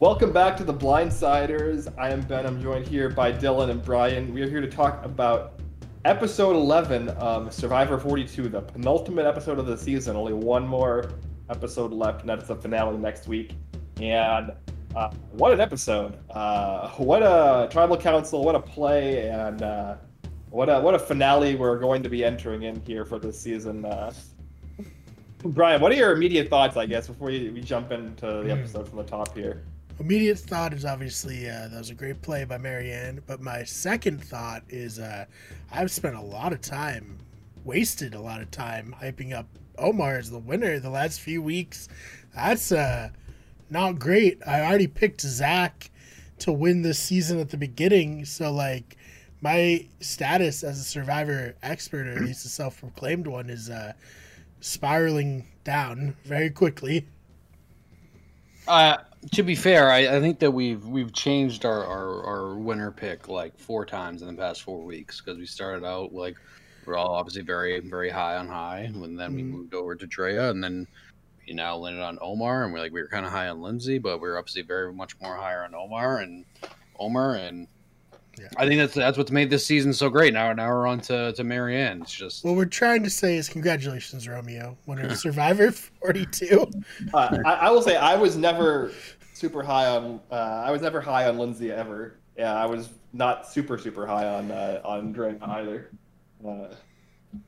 Welcome back to the Blindsiders. I am Ben. I'm joined here by Dylan and Brian. We are here to talk about episode 11 of Survivor 42, the penultimate episode of the season. Only one more episode left, and that's the finale next week. And uh, what an episode! Uh, what a tribal council! What a play! And uh, what a what a finale we're going to be entering in here for this season. Uh, Brian, what are your immediate thoughts? I guess before we, we jump into the episode from the top here immediate thought is obviously uh, that was a great play by Maryanne, But my second thought is uh, I've spent a lot of time, wasted a lot of time hyping up Omar as the winner the last few weeks. That's uh, not great. I already picked Zach to win this season at the beginning, so like my status as a survivor expert, or at least a self-proclaimed one, is uh, spiraling down very quickly. Uh, to be fair, I, I, think that we've we've changed our, our, our winner pick like four times in the past four weeks because we started out like we're all obviously very very high on Hai, and then we mm-hmm. moved over to Drea, and then you now landed on Omar, and we're like we were kind of high on Lindsay, but we are obviously very much more higher on Omar and Omar, and yeah. I think that's that's what's made this season so great. Now now we're on to, to Maryanne. It's just what we're trying to say is congratulations, Romeo, winner of Survivor 42. Uh, I, I, will say I was never super high on. Uh, I was never high on Lindsay ever. Yeah, I was not super super high on uh, on Drea either, uh,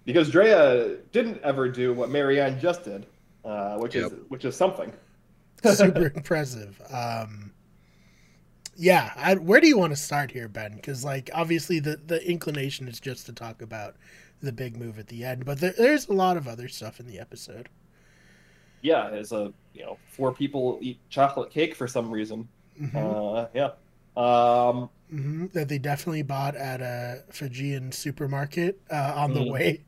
because Drea didn't ever do what Maryanne just did, uh, which yep. is which is something. super impressive. Um, yeah, I, where do you want to start here, Ben? Because like obviously the the inclination is just to talk about the big move at the end, but there, there's a lot of other stuff in the episode yeah, as a you know four people eat chocolate cake for some reason. Mm-hmm. Uh, yeah. Um, mm-hmm. That they definitely bought at a Fijian supermarket uh, on mm-hmm. the way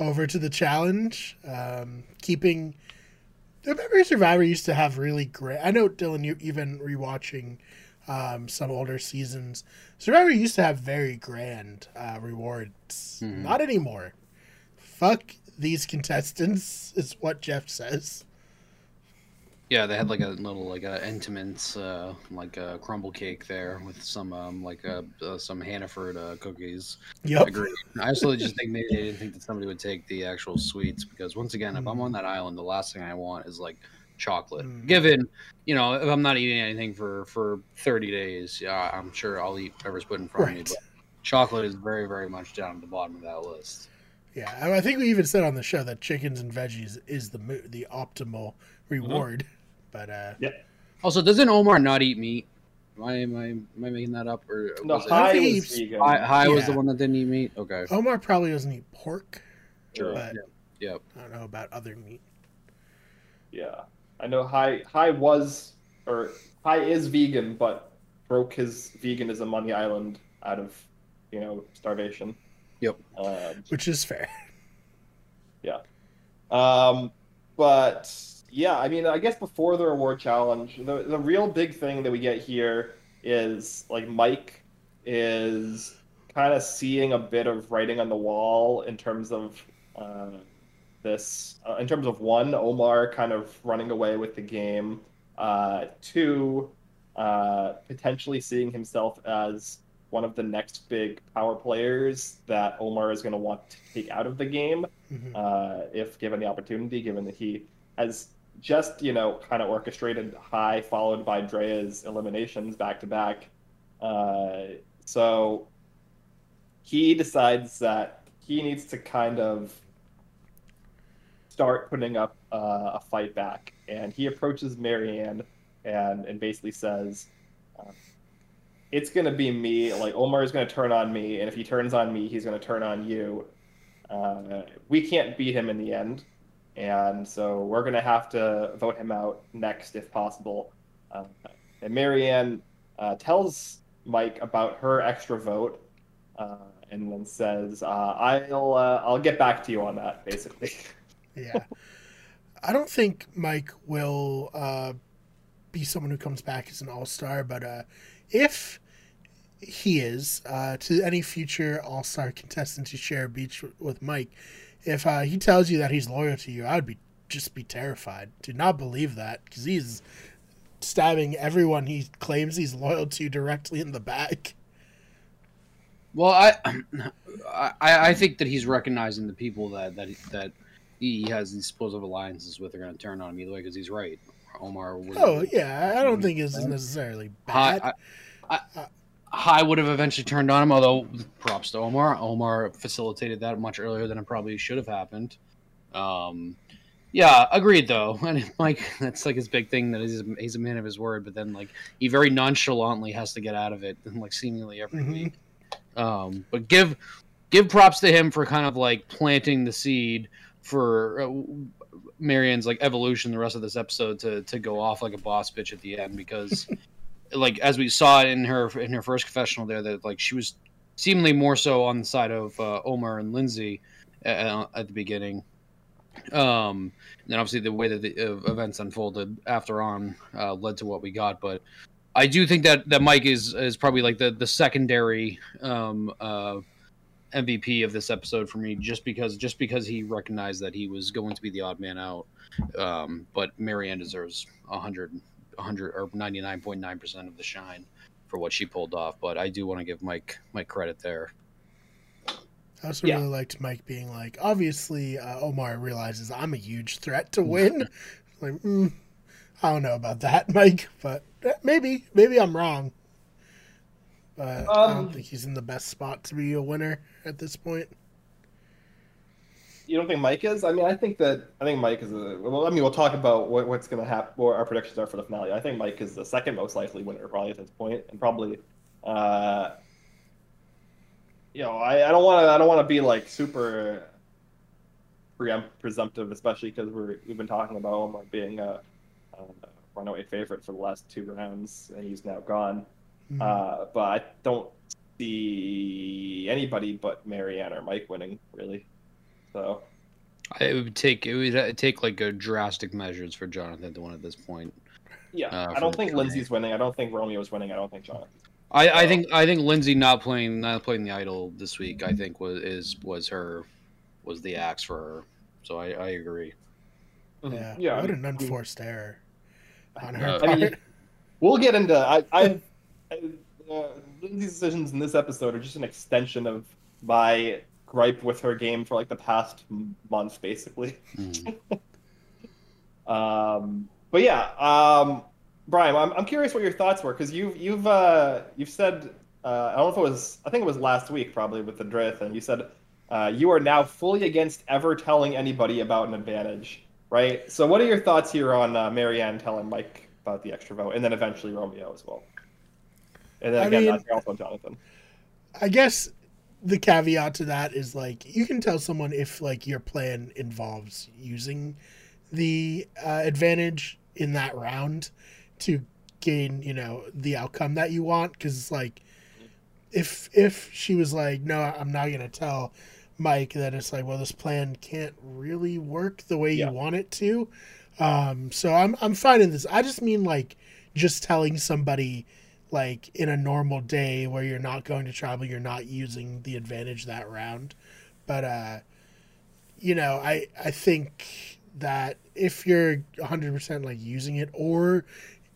over to the challenge. Um, keeping the memory Survivor used to have really great. I know Dylan, you even rewatching um, some older seasons. Survivor used to have very grand uh, rewards. Mm-hmm. Not anymore. Fuck these contestants is what Jeff says. Yeah, they had like a little like a Entenmann's uh, like a crumble cake there with some um, like uh, uh, some Hannaford uh, cookies. Yep. I agree. I absolutely just think maybe they didn't think that somebody would take the actual sweets because once again, if I'm on that island, the last thing I want is like chocolate. Mm. Given, you know, if I'm not eating anything for for 30 days, yeah, I'm sure I'll eat whatever's put in front right. of me. But chocolate is very very much down at the bottom of that list. Yeah, I think we even said on the show that chickens and veggies is the the optimal reward. Mm-hmm. But uh, yeah. Also, doesn't Omar not eat meat? Am I am I, am I making that up or no? Hai, was, vegan. Hai, Hai yeah. was the one that didn't eat meat. Okay. Omar probably doesn't eat pork. Sure. But yeah. Yep. I don't know about other meat. Yeah, I know. Hai Hai was or Hai is vegan, but broke his veganism on the island out of you know starvation. Yep. Um, Which is fair. Yeah. Um, but yeah, I mean, I guess before the reward challenge, the the real big thing that we get here is like Mike is kind of seeing a bit of writing on the wall in terms of uh, this, uh, in terms of one, Omar kind of running away with the game, uh, two, uh, potentially seeing himself as one of the next big power players that Omar is going to want to take out of the game mm-hmm. Uh, if given the opportunity, given that he has just you know kind of orchestrated Hai followed by Drea's eliminations back to back. Uh, so he decides that he needs to kind of start putting up uh, a fight back, and he approaches Maryanne and and basically says. Uh, it's gonna be me. Like Omar is gonna turn on me, and if he turns on me, he's gonna turn on you. Uh, we can't beat him in the end and so we're going to have to vote him out next if possible. Uh, and Maryanne uh, tells Mike about her extra vote, uh, and then says, uh, "I'll uh, I'll get back to you on that." Basically. yeah, I don't think Mike will uh, be someone who comes back as an all star, but if he is to any future all star contestant to share a beach with Mike if uh, he tells you that he's loyal to you, I would be just be terrified. Do not believe that because he's stabbing everyone he claims he's loyal to directly in the back. Well, I, I, I think that he's recognizing the people that that that he has these supposed alliances with are going to turn on him either way because he's right. Omar. Oh yeah, I don't think it's necessarily bad. Hai, I, I, Hai would have eventually turned on him, although props to Omar. Omar facilitated that much earlier than it probably should have happened. Um, yeah, agreed though. And Mike, that's like his big thing that he's he's a man of his word, but then like he very nonchalantly has to get out of it, like seemingly every Mhm. week. Um, but give give props to him for kind of like planting the seed for uh, Maryanne's like evolution the rest of this episode to to go off like a boss bitch at the end because like as we saw in her in her first confessional there that like she was seemingly more so on the side of uh, Omar and Lindsay uh, at the beginning. Um, and then obviously the way that the uh, events unfolded after on uh, led to what we got, but I do think that that Mike is is probably like the the secondary um, uh, MVP of this episode for me, just because just because he recognized that he was going to be the odd man out. Um, but Maryanne deserves 100, 100 or ninety nine point nine percent of the shine for what she pulled off. But I do want to give Mike Mike credit there. I also Yeah. really liked Mike being like, obviously, uh, Omar realizes I'm a huge threat to win. like, mm, I don't know about that, Mike, but uh, maybe, maybe I'm wrong. But I Um, don't think he's in the best spot to be a winner at this point. You don't think Mike is? I mean, I think that I think Mike is a. Well, I mean, we'll talk about what, what's going to happen, what our predictions are for the finale. I think Mike is the second most likely winner, probably at this point, and probably, uh, you know, I, I don't want to I don't want to be like super preempt presumptive, especially because we're we've been talking about Omar being a, a runaway favorite for the last two rounds, and he's now gone. Mhm. Uh, but I don't see anybody but Maryanne or Mike winning, really. So. It would take it would take like a drastic measures for Jonathan to win at this point. Yeah, uh, I don't think tournament. Lindsay's winning. I don't think Romeo's winning. I don't think Jonathan. I, I think I think Lindsay not playing not playing the idol this week. I think was is was her was the axe for her. So I, I agree. yeah, yeah. what an unforced error on her Uh, part. I mean, we'll get into. I, I, I uh, Lindsay's decisions in this episode are just an extension of my gripe with her game for like the past month, basically. Mhm. Um, but yeah, um, Brian, I'm, I'm curious what your thoughts were because you've you've uh, you've said uh, I don't know if it was I think it was last week probably with the Dre thing. You said uh, you are now fully against ever telling anybody about an advantage, right? So what are your thoughts here on uh, Maryanne telling Mike about the extra vote and then eventually Romeo as well? And then I again, mean- that's also Jonathan. I guess the caveat to that is like you can tell someone if like your plan involves using the uh, advantage in that round to gain you know the outcome that you want because it's like if if she was like no i'm not gonna tell mike that it's like well this plan can't really work the way Yeah. you want it to um so i'm i'm fine in this i just mean like just telling somebody like in a normal day where you're not going to travel you're not using the advantage that round. But uh you know i i think that if you're 100% like using it or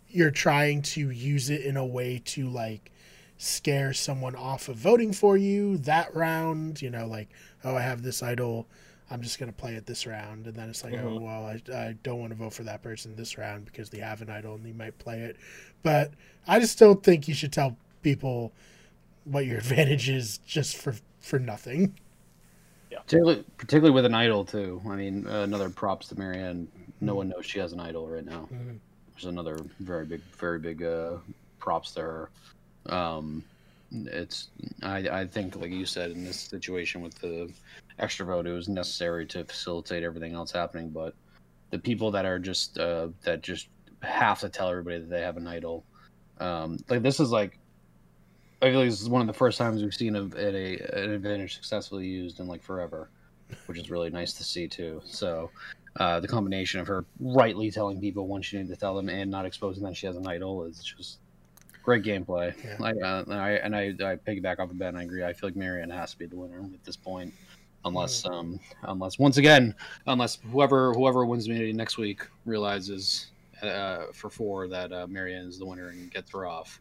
you're trying to use it in a way to like scare someone off of voting for you that round you know like oh i have this idol i'm just going to play it this round and then it's like oh Mhm. well I, I don't want to vote for that person this round because they have an idol and they might play it but i just don't think you should tell people what your advantage is just for for nothing Yeah. Particularly, particularly with an idol too. I mean, uh, another props to Maryanne. No one knows she has an idol right now. Mhm. There's another very big, very big uh, props to her. Um, it's I, I think, like you said, in this situation with the extra vote, it was necessary to facilitate everything else happening. But the people that are just uh, that just have to tell everybody that they have an idol, um, like this is like. I feel like this is one of the first times we've seen a, a, an advantage successfully used in like forever, which is really nice to see too. So, uh, the combination of her rightly telling people when she needed to tell them and not exposing that she has an idol is just great gameplay. Yeah. I, uh, and I and I, I piggyback off of Ben. I agree. I feel like Maryanne has to be the winner at this point, unless um unless once again unless whoever whoever wins immunity next week realizes uh, for four that uh, Maryanne is the winner and gets her off.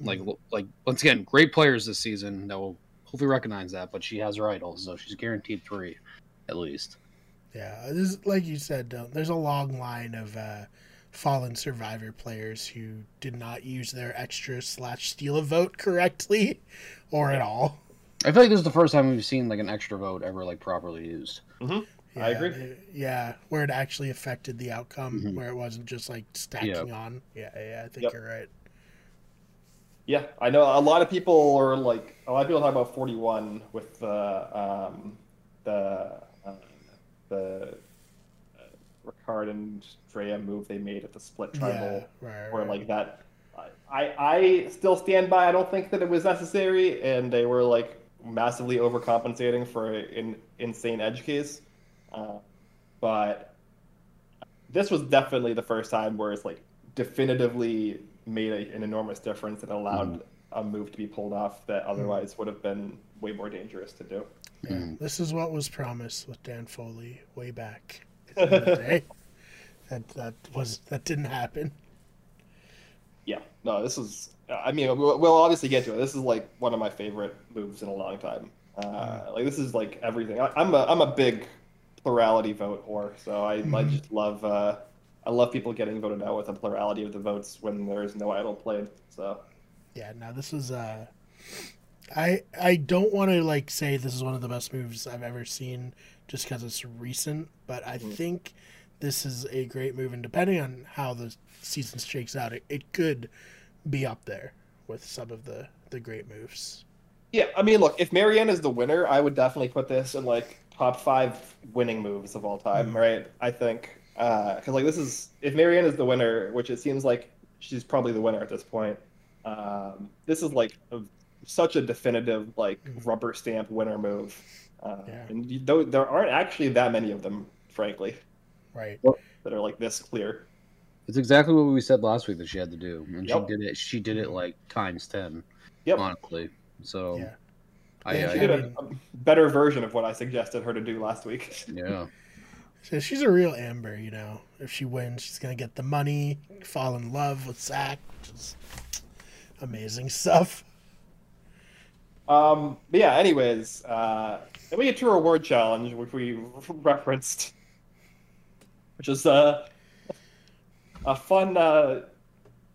Like like once again, great players this season that will hopefully recognize that, but she has her idols, so she's guaranteed three, at least. Yeah, this like you said, there's a long line of uh, fallen survivor players who did not use their extra slash steal a vote correctly, or at all. I feel like this is the first time we've seen like an extra vote ever like properly used. I Yeah, agree. it- yeah, where it actually affected the outcome, Mhm. where it wasn't just like stacking on. Yeah, yeah, I think Yep. you're right. Yeah, I know a lot of people are like a lot of people talk about 41 with the um, the uh, the uh, Ricard and Drea move they made at the split tribal, Yeah, right, where right. like that. I I still stand by. I don't think that it was necessary, and they were like massively overcompensating for an insane edge case. Uh, but this was definitely the first time where it's like definitively made a, an enormous difference and allowed a move to be pulled off that otherwise would have been way more dangerous to do. Yeah, Mhm. This is what was promised with Dan Foley way back in the day. That that was that didn't happen. Yeah, no, this is. I mean, we'll, we'll obviously get to it. This is like one of my favorite moves in a long time. Uh, like this is like everything. I, I'm a I'm a big plurality vote whore, so I I Mhm. just love uh, I love people getting voted out with a plurality of the votes when there's no idol played. So Yeah, no, this was uh I I don't want to like say this is one of the best moves I've ever seen just because it's recent, but I Mhm. think this is a great move, and depending on how the season shakes out, it, it could be up there with some of the the great moves. yeah, I mean, look, if Maryanne is the winner, I would definitely put this in like top five winning moves of all time, Mhm. right? I think because like this is if Maryanne is the winner, which it seems like she's probably the winner at this point. Um, this is like a, such a definitive like Mhm. rubber stamp winner move, uh, Yeah. and you, though there aren't actually that many of them, frankly, Right. that are like this clear. It's exactly what we said last week that she had to do, and Yep. she did it. She did it like times ten. Yep. honestly. So Yeah. I, Yeah, I, She I did mean- a, a better version of what I suggested her to do last week. yeah. So she's a real Amber, you know. If she wins, she's gonna get the money, fall in love with Zach, just amazing stuff. Um, but yeah, anyways, uh, then we get to our award challenge, which we referenced, which is uh, a fun uh,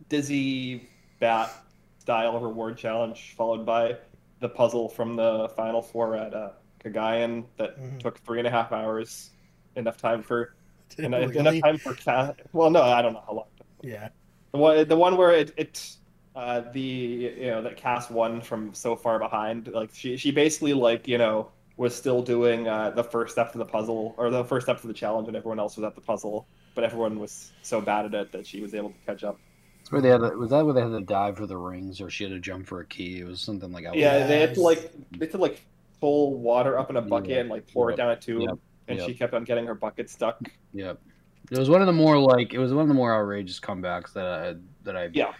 dizzy bat style reward challenge, followed by the puzzle from the final four at uh, Cagayan that Mhm. took three and a half hours, enough time for Did enough, enough time for ca- well, no, I don't know how long. Yeah. The one, the one where it, it uh, the you know that Kass won from so far behind. Like she, she basically like you know was still doing uh, the first step of the puzzle or the first step of the challenge, and everyone else was at the puzzle. But everyone was so bad at it that she was able to catch up. That's where they had. To, was that where they had to dive for the rings, or she had to jump for a key? It was something like. That. Yeah, they had to like they had to like pull water up in a bucket Yeah. and like pour it down a tube, Yep. and Yep. she kept on getting her bucket stuck. Yep. It was one of the more like it was one of the more outrageous comebacks that I that I Yeah.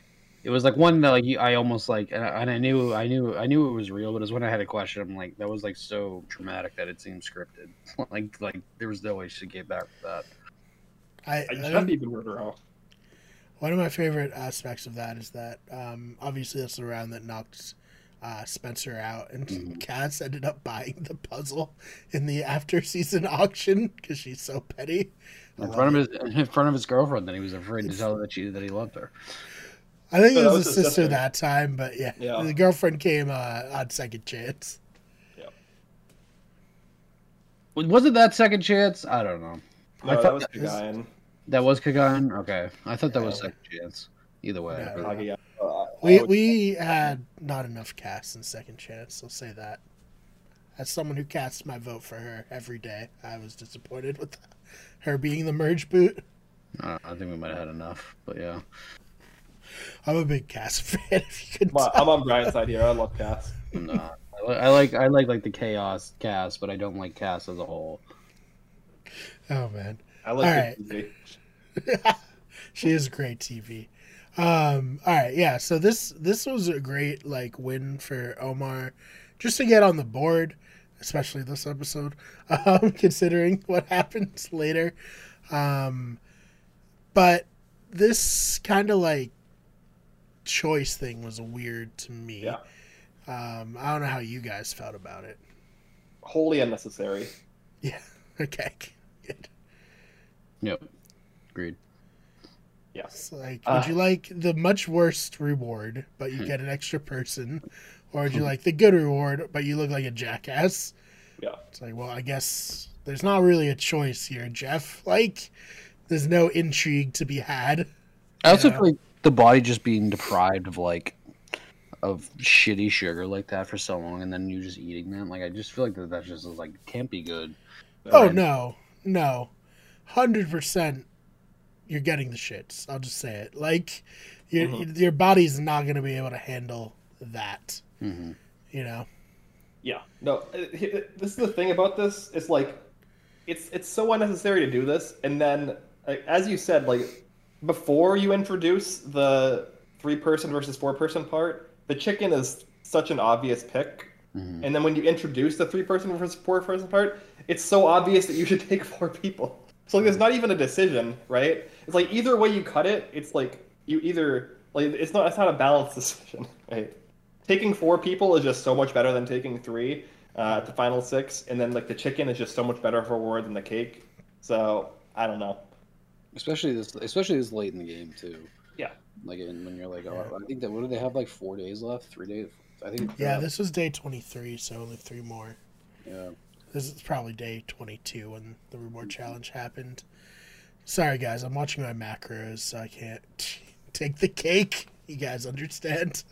It was like one that like I almost like and I, and I knew I knew I knew it was real, but it was when I had a question. I'm like that was like so traumatic that it seemed scripted. like like there was no way she could get back with that. I, I I just don't- haven't even heard her out. one of my favorite aspects of that is that um, obviously that's the round that knocked uh, Spencer out, and Mhm. Kass ended up buying the puzzle in the after season auction because she's so petty. In front of his in front of his girlfriend, then he was afraid to tell her that she that he loved her. I think So it was, was his his sister, sister. that time, but yeah, Yeah. the girlfriend came uh, on second chance. Yeah, Was it that second chance? I don't know. No, I that was that, Cagayan. That was Kagan. Okay, I thought that was Yeah. second chance. Either way, No. but- Cagayan. Uh, I We would- we had not enough casts in second chance. I'll say that. As someone who casts my vote for her every day, I was disappointed with her being the merge boot. I, I think we might have had enough. But yeah, I'm a big Kass fan. If you could I'm on- I'm on Brian's side here. I love Kass. no, I, li- I like I like like the chaos Kass, but I don't like Kass as a whole. Oh man, I like All her right. TV. she is great TV. Um, all right, yeah. So this this was a great like win for Omar, just to get on the board, especially this episode. Um, considering what happens later, um, but this kind of like choice thing was weird to me. Yeah. Um, I don't know how you guys felt about it. Wholly unnecessary. Yeah. Okay. Good. Yep. Agreed. It's like, Uh, would you like the much worse reward, but you Hmm. get an extra person, or would you like the good reward, but you look like a jackass? Yeah. It's like, well, I guess there's not really a choice here, Jeff. Like, there's no intrigue to be had. I also feel like the body just being deprived of like of shitty sugar like that for so long, and then you just eating that. Like I just feel like that that just is, like can't be good. Oh Right. no, no, hundred percent. You're getting the shits. I'll just say it. Like, your Mhm. your body's not gonna be able to handle that. hmm You know. Yeah. No, uh, this is the thing about this. It's like, it's it's so unnecessary to do this, and then, as you said, like, before you introduce the three person versus four person part, the chicken is such an obvious pick, hmm and then when you introduce the three person versus four person part, it's so obvious that you should take four people. So like, there's not even a decision, right? It's like either way you cut it, it's like you either like it's not it's not a balanced decision, right? Taking four people is just so much better than taking three uh, at the final six, and then like the chicken is just so much better of a reward than the cake. So I don't know. Especially this, especially this late in the game too. Yeah. Like in, when you're like, oh, I think that what do they have like four days left? Three days? I think. Yeah, this was day twenty three, so only three more. Yeah. This is probably day 22 when the reward challenge happened. Sorry, guys, I'm watching my macros, so I can't take the cake. You guys understand?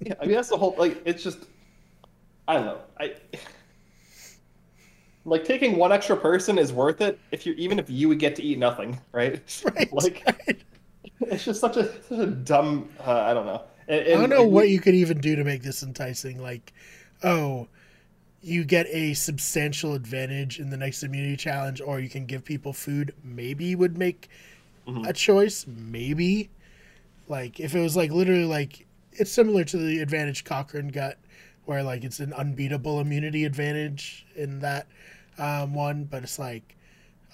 Yeah, I mean that's the whole like it's just I don't know. I like taking one extra person is worth it if you even if you would get to eat nothing, right? Right? Like it's just such a such a dumb uh, I don't know. And, I don't know like, what you could even do to make this enticing. Like, oh, you get a substantial advantage in the next immunity challenge, or you can give people food. Maybe would make Mhm. a choice. Maybe, like if it was like literally like it's similar to the advantage Cochran got, where like it's an unbeatable immunity advantage in that um, one. But it's like,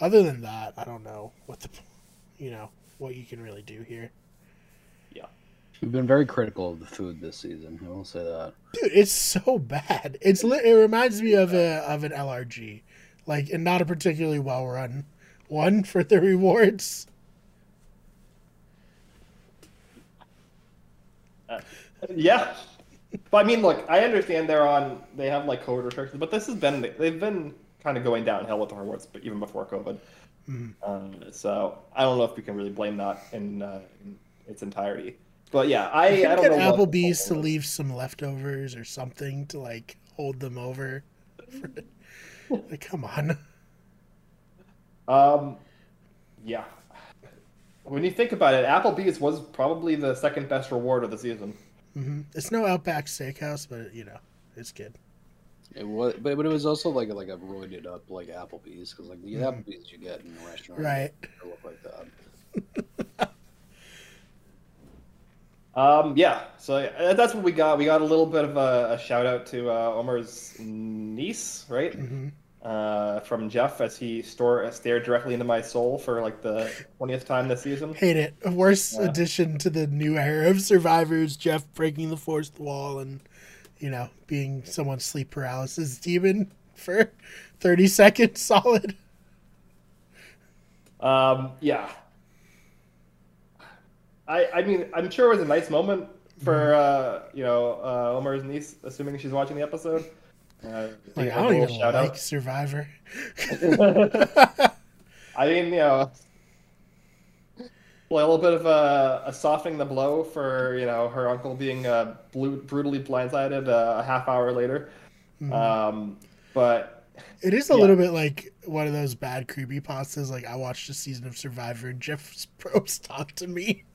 other than that, I don't know what the, you know, what you can really do here. We've been very critical of the food this season. I will say that. Dude, it's so bad. It's li- it reminds me of a of an LRG, like and not a particularly well run one for the rewards. Yeah. But I mean, look, I understand they're on. They have like COVID restrictions, but this has been they've been kind of going downhill with the rewards, but even before COVID. Mhm. Um, so I don't know if we can really blame that in, uh, in its entirety. But yeah, I, I Get don't know. Applebee's to whole thing was. leave some leftovers or something to like hold them over. For, like, come on. Um, yeah. When you think about it, Applebee's was probably the second best reward of the season. hmm It's no Outback Steakhouse, but you know, it's good. It was, but, but it was also like like a roided up like Applebee's because like the Mhm. Applebee's you get in the restaurant Right. look like that. Um, yeah, so uh, that's what we got. We got a little bit of a, a shout out to uh, Omar's niece, right? hmm Uh, from Jeff as he store, stared directly into my soul for like the twentieth time this season. Hate it. Worst Yeah. addition to the new era of survivors. Jeff breaking the fourth wall and you know being someone's sleep paralysis demon for thirty seconds solid. Um, yeah. I I mean I'm sure it was a nice moment for uh, you know uh, Omar's niece, assuming she's watching the episode. Uh, Like, I a don't even shout like out. Survivor. I mean, you know, well, a little bit of a, a softening the blow for you know her uncle being uh, blu- brutally blindsided uh, a half hour later. Mhm. Um, but it is a yeah. little bit like one of those bad creepy pastas. Like I watched a season of Survivor and Jeff Probst talked to me.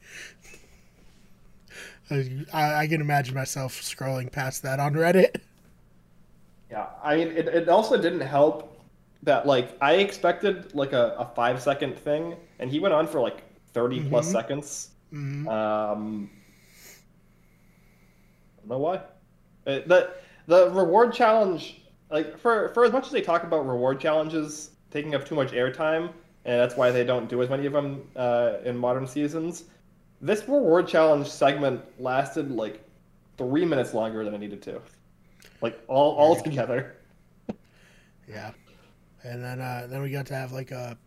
I, I can imagine myself scrolling past that on Reddit. yeah, I mean, it, it also didn't help that like I expected like a, a five second thing, and he went on for like 30 plus Mhm. seconds. Mhm. Um, I don't know why. Uh, the the reward challenge, like for for as much as they talk about reward challenges taking up too much airtime and that's why they don't do as many of them uh, in modern seasons. This reward challenge segment lasted like three minutes longer than it needed to, like all all together. Yeah. And then uh, then we got to have like a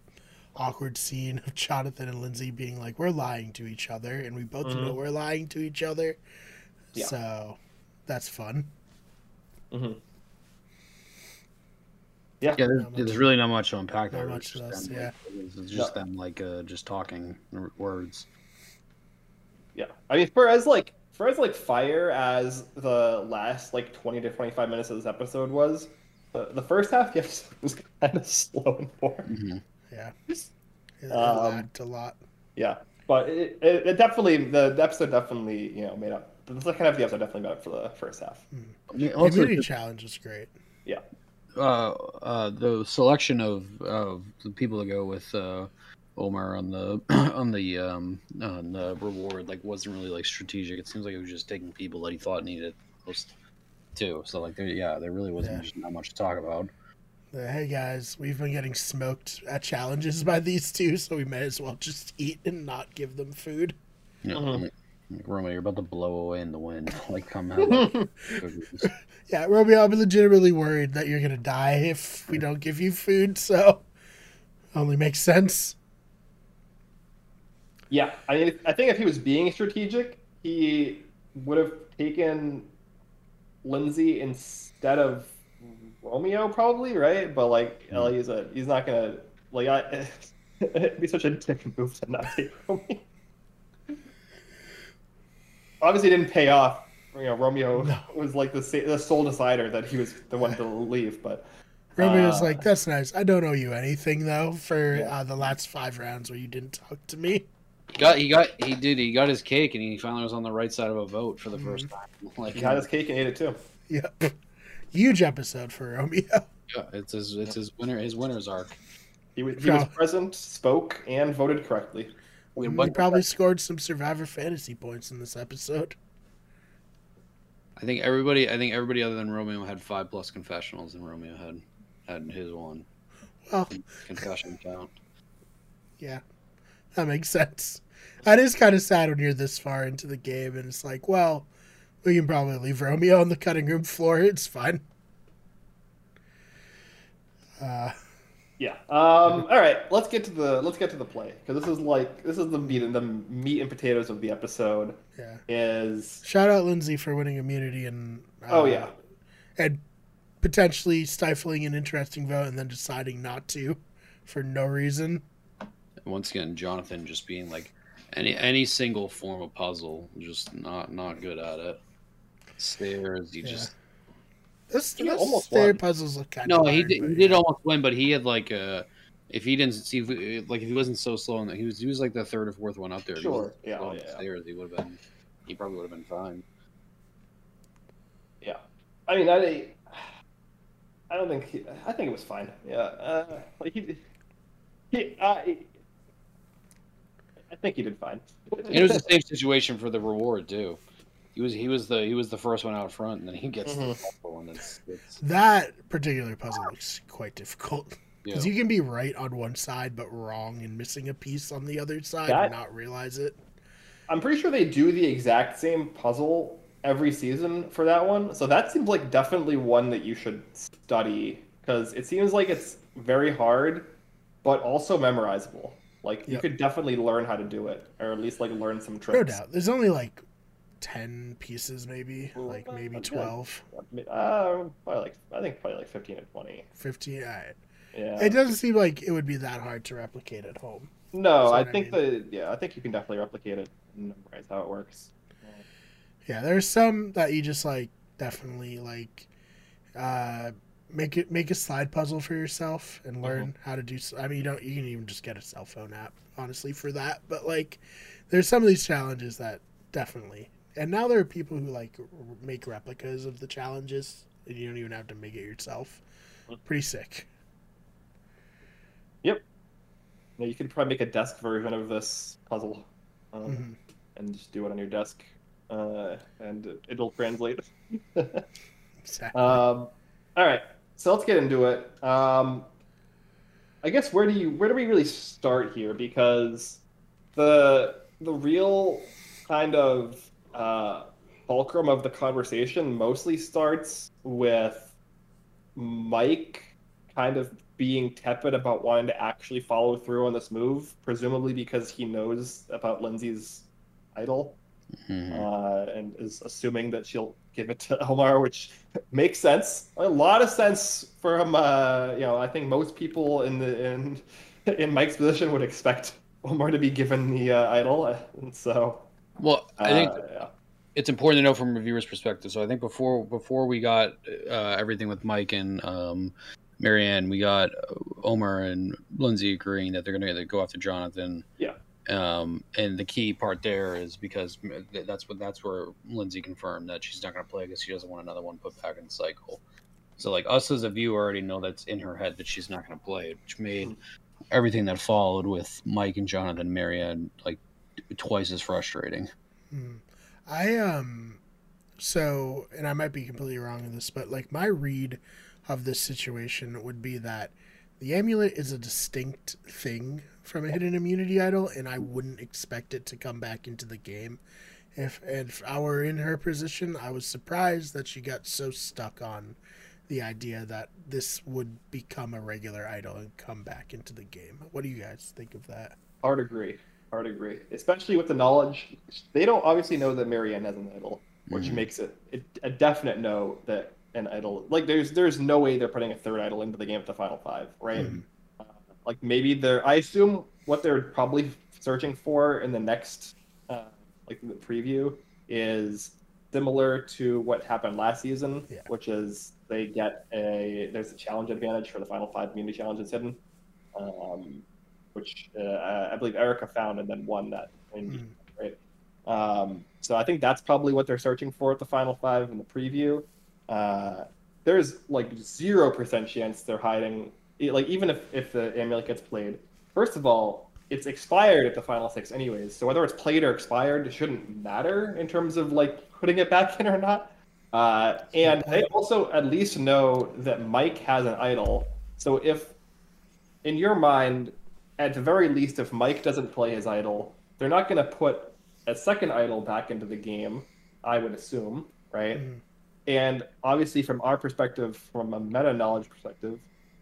awkward scene of Jonathan and Lindsay being like, "We're lying to each other," and we both Mhm. know we're lying to each other. Yeah. So that's fun. hmm Yeah, there's, there's really not much to unpack not there. much It's to just us, them, yeah. like, It's it's just them like uh, just talking words. Yeah, I mean, for as like for as like fire as the last like twenty to twenty five minutes of this episode was, the, the first half of the episode was kind of slow and boring. hmm Yeah. It, it Um, a lot. Yeah, but it, it, it definitely the, the episode definitely you know made up. The second half of the episode definitely made up for the first half. I mean, also, Immunity challenge was great. Uh, uh, the selection of of the people to go with uh, Omar on the on the um, on the reward like wasn't really like strategic. It seems like it was just taking people that he thought needed most too. So like, there, yeah, there really wasn't Yeah. just not much to talk about. Hey guys, we've been getting smoked at challenges by these two, so we may as well just eat and not give them food. You know, like, like, Roma, you're about to blow away in the wind. Like, come out. Like, cookies. Yeah, Romeo, I'm legitimately worried that you're gonna die if we don't give you food, so only makes sense. Yeah, I mean, I think if he was being strategic, he would have taken Lindsay instead of Romeo, probably, right? But like, Hmm. Ellie is a he's not gonna like I. It'd be such a dick move to not take Romeo. Obviously, it didn't pay off. You know, Romeo No. was like the the sole decider that he was the one to leave. But Romeo's Uh, like, that's nice. I don't owe you anything though for Yeah. uh, the last five rounds where you didn't talk to me. He got he got he did he got his cake and he finally was on the right side of a vote for the first time. Like he had his cake and ate it too. Yep. Huge episode for Romeo. yeah, it's his it's his winner his winner's arc. He was, he was present, spoke, and voted correctly. We had He probably scored some Survivor fantasy points in this episode. I think everybody I think everybody other than Romeo had five plus confessionals and Romeo had had his one Well, confession count. yeah, that makes sense. That is kind of sad when you're this far into the game and it's like, well, we can probably leave Romeo on the cutting room floor. It's fine. Uh, Yeah. Um, all right. Let's get to the let's get to the play because this is like this is the meat and the meat and potatoes of the episode. yeah. Is Shout out Lindsay for winning immunity and uh, oh yeah, and potentially stifling an interesting vote and then deciding not to for no reason. Once again, Jonathan just being like any any single form of puzzle, just not not good at it. Stairs, you Yeah. just This, He this almost stair won. puzzles look kind no, of he did, he did almost win, but he had like uh if he didn't see like if he wasn't so slow, and he was he was like the third or fourth one up there. If he Sure. Yeah, slow yeah, the. Stairs, he would have been. He probably would have been fine. yeah. I mean, I I don't think he, I think it was fine. Yeah. Uh, like he he uh, he- I think he did fine. And it was the same situation for the reward too. He was he was the he was the first one out front, and then he gets the Mhm. puzzle, and it's, it's That particular puzzle looks quite difficult yeah. because you can be right on one side but wrong and missing a piece on the other side That- and not realize it. I'm pretty sure they do the exact same puzzle every season for that one. So that seems like definitely one that you should study because it seems like it's very hard, but also memorizable. Like you could definitely learn how to do it, or at least like learn some tricks. No doubt. There's only like ten pieces, maybe Well, like uh, maybe. 12, Uh, probably like I think probably like fifteen to twenty. 15. Alright. Yeah. It doesn't seem like it would be that hard to replicate at home. no, I what I think mean? the yeah I think you can definitely replicate it and memorize how it works. Yeah, there's some that you just like definitely like uh make it make a slide puzzle for yourself and learn how to do i mean you don't you can even just get a cell phone app honestly for that, but like there's some of these challenges that definitely. And now there are people who like r- make replicas of the challenges and you don't even have to make it yourself. Pretty sick. Yep. Now you could probably make a desk version of this puzzle. Um, Mhm. and just do it on your desk, uh, and it'll translate. Exactly. um, all right, so let's get into it. Um, I guess where do you where do we really start here? Because the the real kind of uh, fulcrum of the conversation mostly starts with Mike kind of being tepid about wanting to actually follow through on this move, presumably because he knows about Lindsay's idol Mhm. uh, and is assuming that she'll give it to Omar, which makes sense. A lot of sense from uh, you know. I think most people in the in in Mike's position would expect Omar to be given the uh, idol, and so Well, uh, I think yeah. it's important to know from a viewer's perspective. So I think before before we got uh, everything with Mike and um, Maryanne, we got Omar and Lindsay agreeing that they're going to go after Jonathan. Yeah. Um, and the key part there is because that's what that's where Lindsay confirmed that she's not going to play because she doesn't want another one put back in the cycle. So like us as a viewer already know that's in her head that she's not going to play it, which made everything that followed with Mike and Jonathan Maryanne like twice as frustrating. Hmm. I um so and I might be completely wrong in this, but like my read of this situation would be that the amulet is a distinct thing from a hidden immunity idol, and I wouldn't expect it to come back into the game. If if I were in her position, I was surprised that she got so stuck on the idea that this would become a regular idol and come back into the game. What do you guys think of that? hard agree, hard agree, especially with the knowledge they don't obviously know that Maryanne has an idol, which Mhm. makes it a, a definite no that an idol like there's there's no way they're putting a third idol into the game at the final five, right? Mhm. Uh, like maybe they're I assume what they're probably searching for in the next uh, like the preview is similar to what happened last season, Yeah. which is they get a there's a challenge advantage for the final five immunity challenges hidden, um, which uh, I believe Erica found and then won that. in- Mhm. Right. Um, so I think that's probably what they're searching for at the final five in the preview. Uh, there's like zero percent chance they're hiding. Like even if if the amulet gets played, first of all, it's expired at the final six anyways. So whether it's played or expired, it shouldn't matter in terms of like putting it back in or not. Uh, and they also at least know that Mike has an idol. So if in your mind, at the very least, if Mike doesn't play his idol, they're not going to put a second idol back into the game. I would assume, right? Mhm. And obviously, from our perspective, from a meta knowledge perspective,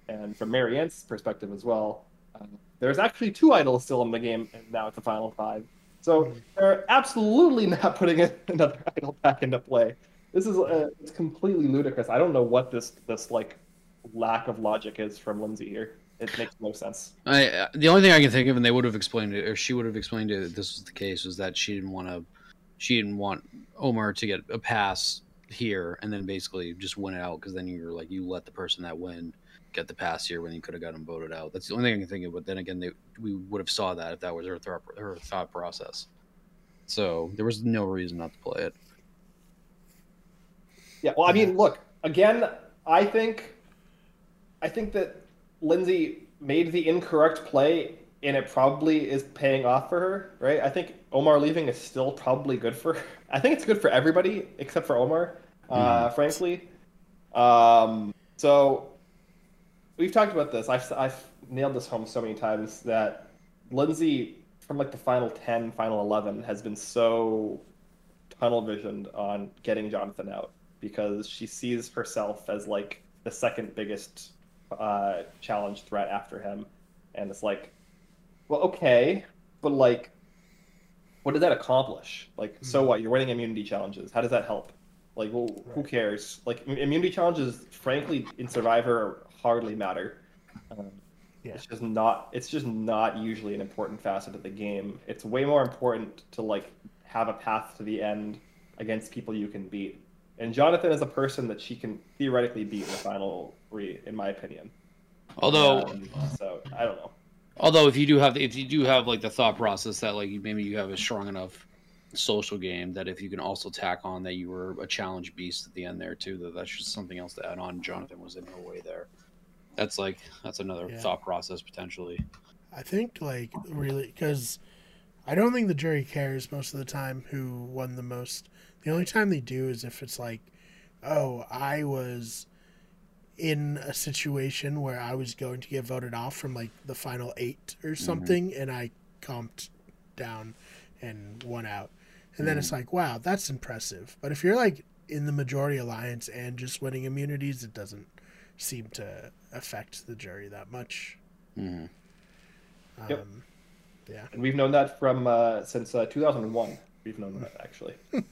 and from Maryanne's perspective as well, uh, there's actually two idols still in the game and now at the final five. So Mhm. they're absolutely not putting another idol back into play. This is uh, it's completely ludicrous. I don't know what this this like lack of logic is from Lindsay here. It makes no sense. I uh, the only thing I can think of, and they would have explained it, or she would have explained it. That this was the case, was that she didn't want to, she didn't want Omar to get a pass here, and then basically just win it out because then you're like you let the person that win get the pass here when you could have got him voted out. That's the only thing I can think of. But then again, they we would have saw that if that was her thought her thought process. So there was no reason not to play it. Yeah, well, I mean, look again. I think, I think that Lindsay made the incorrect play, and it probably is paying off for her, right? I think Omar leaving is still probably good for. I think it's good for everybody except for Omar, uh, frankly. Um, so we've talked about this. I've I've nailed this home so many times that Lindsay from like the final ten, final eleven has been so tunnel visioned on getting Jonathan out because she sees herself as like the second biggest uh, challenge threat after him, and it's like, well, okay, but like, what did that accomplish? Like, so what? You're winning immunity challenges. How does that help? Like, well, who cares? Like, immunity challenges, frankly, in Survivor hardly matter. Um, Yeah. It's just not. It's just not usually an important facet of the game. It's way more important to like have a path to the end against people you can beat. And Jonathan is a person that she can theoretically beat in the final three, in my opinion. Although Um, so I don't know. Although if you do have the, if you do have like the thought process that like maybe you have a strong enough social game that if you can also tack on that you were a challenge beast at the end there too that that's just something else to add on. Jonathan was in no way there. That's like that's another Yeah. thought process potentially. I think like really because I don't think the jury cares most of the time who won the most. The only time they do is if it's like, oh, I was, in a situation where I was going to get voted off from like the final eight or something, and I comped down and won out. And then it's like, wow, that's impressive. But if you're like in the majority alliance and just winning immunities, it doesn't seem to affect the jury that much. Mhm. Um, Yep. Yeah. And we've known that from uh, since uh, 2001. We've known that actually.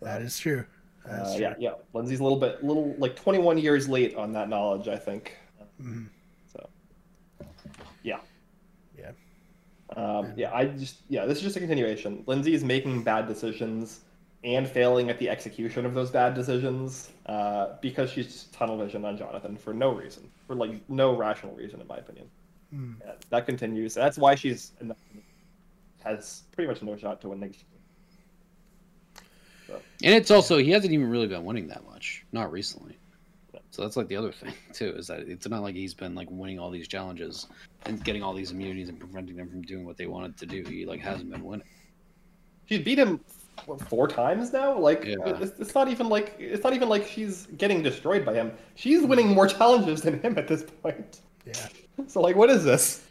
That is true. That's Uh, true. yeah, yeah. Lindsay's a little bit, little like 21 years late on that knowledge, I think. Mhm. So, yeah. Yeah. Um, yeah, I just yeah, this is just a continuation. Lindsay is making bad decisions and failing at the execution of those bad decisions uh, because she's just tunnel vision on Jonathan for no reason, for like no rational reason, in my opinion. Mm. Yeah, that continues. That's why she's has pretty much no shot to win next. And it's also he hasn't even really been winning that much, not recently. So that's like the other thing too, is that it's not like he's been like winning all these challenges and getting all these immunities and preventing them from doing what they wanted to do. He like hasn't been winning. She's beat him what, four times now. Like Yeah. it's, it's not even like it's not even like she's getting destroyed by him. She's winning more challenges than him at this point. Yeah. So like, what is this?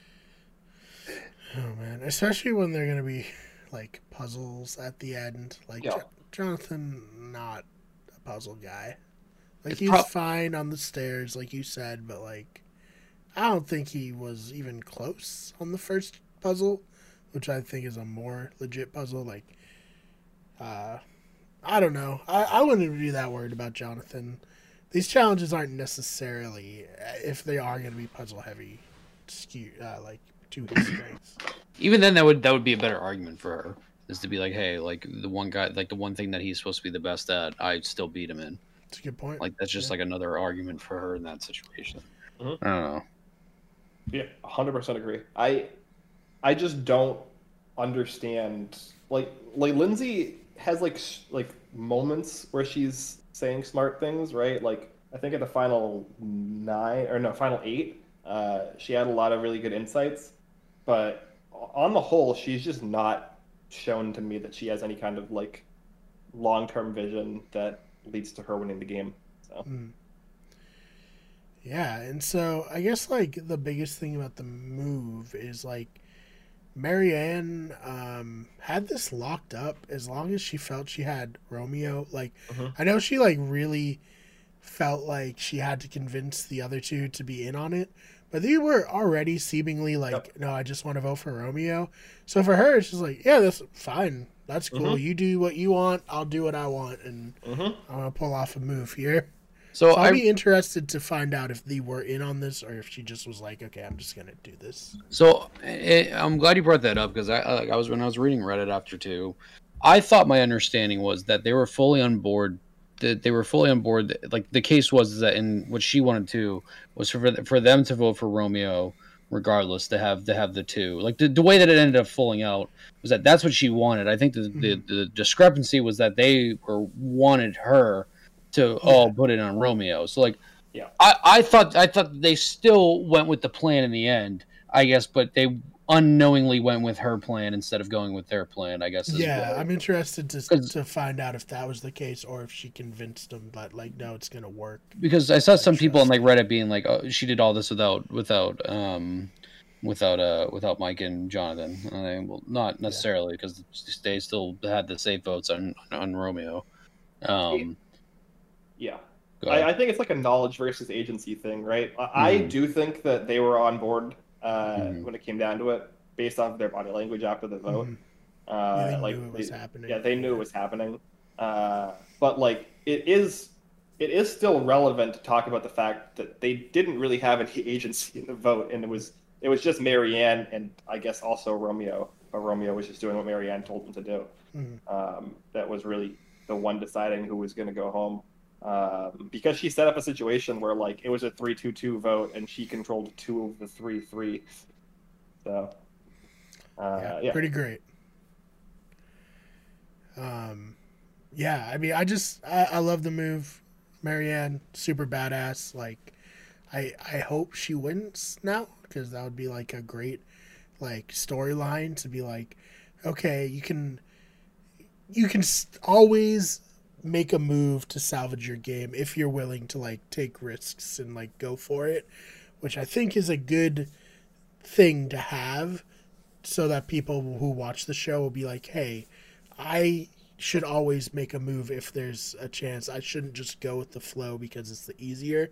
Oh man, especially when they're gonna be like puzzles at the end. Like Yeah. Jo- Jonathan, not a puzzle guy. Like It's he's prob- fine on the stairs, like you said, but like I don't think he was even close on the first puzzle, which I think is a more legit puzzle. Like, uh, I don't know. I, I wouldn't be that worried about Jonathan. These challenges aren't necessarily, if they are going to be puzzle heavy, skew uh, like to his strengths. Even then, that would that would be a better argument for her, is to be like, hey, like the one guy, like the one thing that he's supposed to be the best at, I still beat him in. It's a good point. Like that's just like another argument for her in that situation. Mhm. I don't know. Yeah, hundred percent agree. I, I just don't understand. Like, like Lindsay has like s- like moments where she's saying smart things, right? Like, I think at the final nine or no, final eight, uh, she had a lot of really good insights, but on the whole, she's just not shown to me that she has any kind of like long-term vision that leads to her winning the game. So. Mm. Yeah, and so I guess like the biggest thing about the move is like Maryanne um, had this locked up as long as she felt she had Romeo. Like Mhm. I know she like really felt like she had to convince the other two to be in on it, but they were already seemingly like, Yep. no, I just want to vote for Romeo. So for her, it's just like, yeah, that's fine. That's cool. Mhm. You do what you want. I'll do what I want, and Mm-hmm. I'm gonna pull off a move here. So So I'll I be interested to find out if they were in on this or if she just was like, okay, I'm just gonna do this. So eh, I'm glad you brought that up because I, I I was when I was reading Reddit after two, I thought my understanding was that they were fully on board. That they were fully on board. Like the case was that in what she wanted to was for for them to vote for Romeo, regardless to have to have the two. Like the, the way that it ended up falling out was that that's what she wanted. I think the the, mm-hmm. the discrepancy was that they were wanted her to all put it on Romeo. So like Yeah. I, I thought I thought they still went with the plan in the end, I guess, but they unknowingly went with her plan instead of going with their plan. I guess. Yeah, what- I'm interested to 'Cause- to find out if that was the case or if she convinced them, but like, no, it's gonna work. because I saw some people on like Reddit being like, "Oh, she did all this without without um without uh without Mike and Jonathan." And I, well, not necessarily because they still had the safe votes on on Romeo. Um, Yeah. I, I think it's like a knowledge versus agency thing, right? I, I Mhm. do think that they were on board uh, Mhm. when it came down to it, based off of their body language after the vote. Mhm. Uh, Yeah, they like, knew it was they- happening. Yeah, they knew it was happening. Uh, but like, it is, it is still relevant to talk about the fact that they didn't really have any agency in the vote, and it was it was just Maryanne and I guess also Romeo. But Romeo was just doing what Maryanne told him to do. Mhm. Um, that was really the one deciding who was going to go home. Um, because she set up a situation where like it was a three-two-two vote, and she controlled two of the three-three. So, uh, yeah, yeah. pretty great. Um, yeah, I mean, I just I, I love the move, Maryanne, super badass. Like, I I hope she wins now because that would be like a great like storyline to be like, okay, you can you can always make a move to salvage your game if you're willing to like take risks and like go for it, which I think is a good thing to have so that people who watch the show will be like, "Hey, I should always make a move if there's a chance. I shouldn't just go with the flow because it's the easier."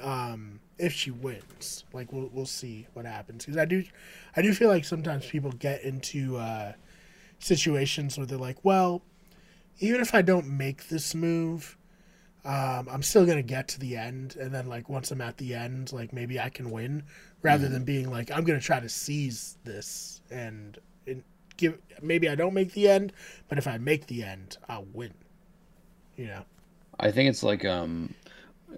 Um, if she wins, like we'll we'll see what happens because I do, I do feel like sometimes people get into uh, situations where they're like, "Well, even if I don't make this move, um, I'm still gonna get to the end, and then like once I'm at the end, like maybe I can win, rather mm-hmm. than being like I'm gonna try to seize this and, and give. Maybe I don't make the end, but if I make the end, I'll win. You know. I think it's like um,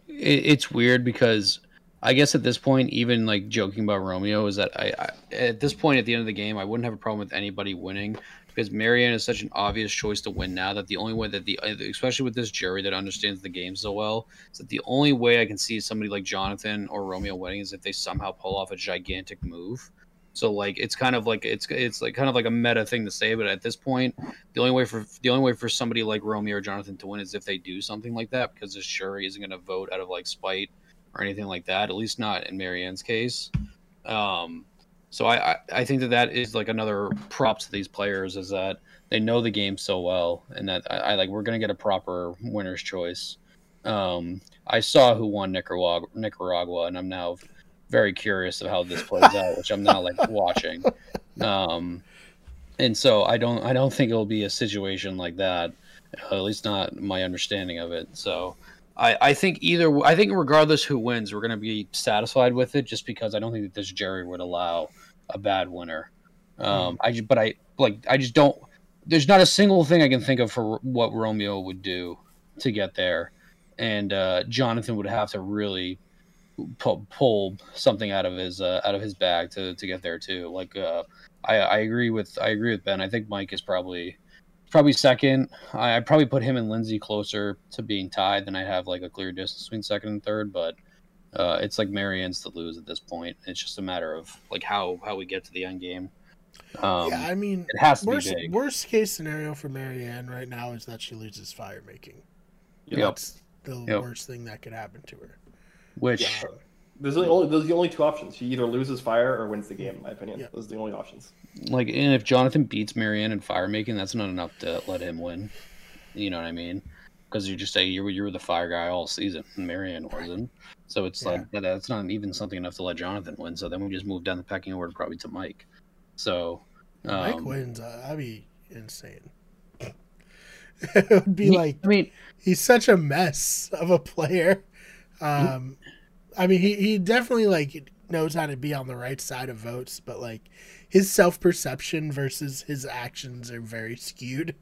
it, it's weird because I guess at this point, even like joking about Romeo is that I, I, at this point at the end of the game, I wouldn't have a problem with anybody winning because Maryanne is such an obvious choice to win now that the only way that the especially with this jury that understands the game so well is that the only way I can see somebody like Jonathan or Romeo winning is if they somehow pull off a gigantic move. So like it's kind of like it's it's like kind of like a meta thing to say, but at this point, the only way for the only way for somebody like Romeo or Jonathan to win is if they do something like that because this jury isn't going to vote out of like spite or anything like that. At least not in Maryanne's case. Um, so I, I, think that that is like another props to these players is that they know the game so well, and that I, I like we're gonna get a proper winner's choice. Um, I saw who won Nicaragua, Nicaragua, and I'm now very curious of how this plays out, which I'm now like watching. Um, and so I don't I don't think it'll be a situation like that, at least not my understanding of it. So I, I think either I think regardless who wins, we're going to be satisfied with it, just because I don't think that this jury would allow a bad winner. Um, I but I like I just don't. There's not a single thing I can think of for what Romeo would do to get there, and uh, Jonathan would have to really pull, pull something out of his uh, out of his bag to, to get there too. Like uh, I, I agree with I agree with Ben. I think Mike is probably probably second. I I'd probably put him and Lindsay closer to being tied than I have like a clear distance between second and third. But uh, it's like Maryanne's to lose at this point. It's just a matter of like how how we get to the end game. Um, yeah, I mean, it has to worst, be big. Worst case scenario for Maryanne right now is that she loses fire making. Yep. That's the yep. worst thing that could happen to her. Which yeah. there's the only there's the only two options. She either loses fire or wins the game. In my opinion, yeah. those are the only options. Like, and if Jonathan beats Maryanne in fire making, that's not enough to let him win. You know what I mean? Because you just say you were you were the fire guy all season, Maryanne wasn't. So it's yeah. like that's not even something enough to let Jonathan win. So then we just move down the pecking order probably to Mike. So um, Mike wins. Uh, that'd be insane. it would be like I mean he's such a mess of a player. Um, I mean he he definitely like knows how to be on the right side of votes, but like his self perception versus his actions are very skewed,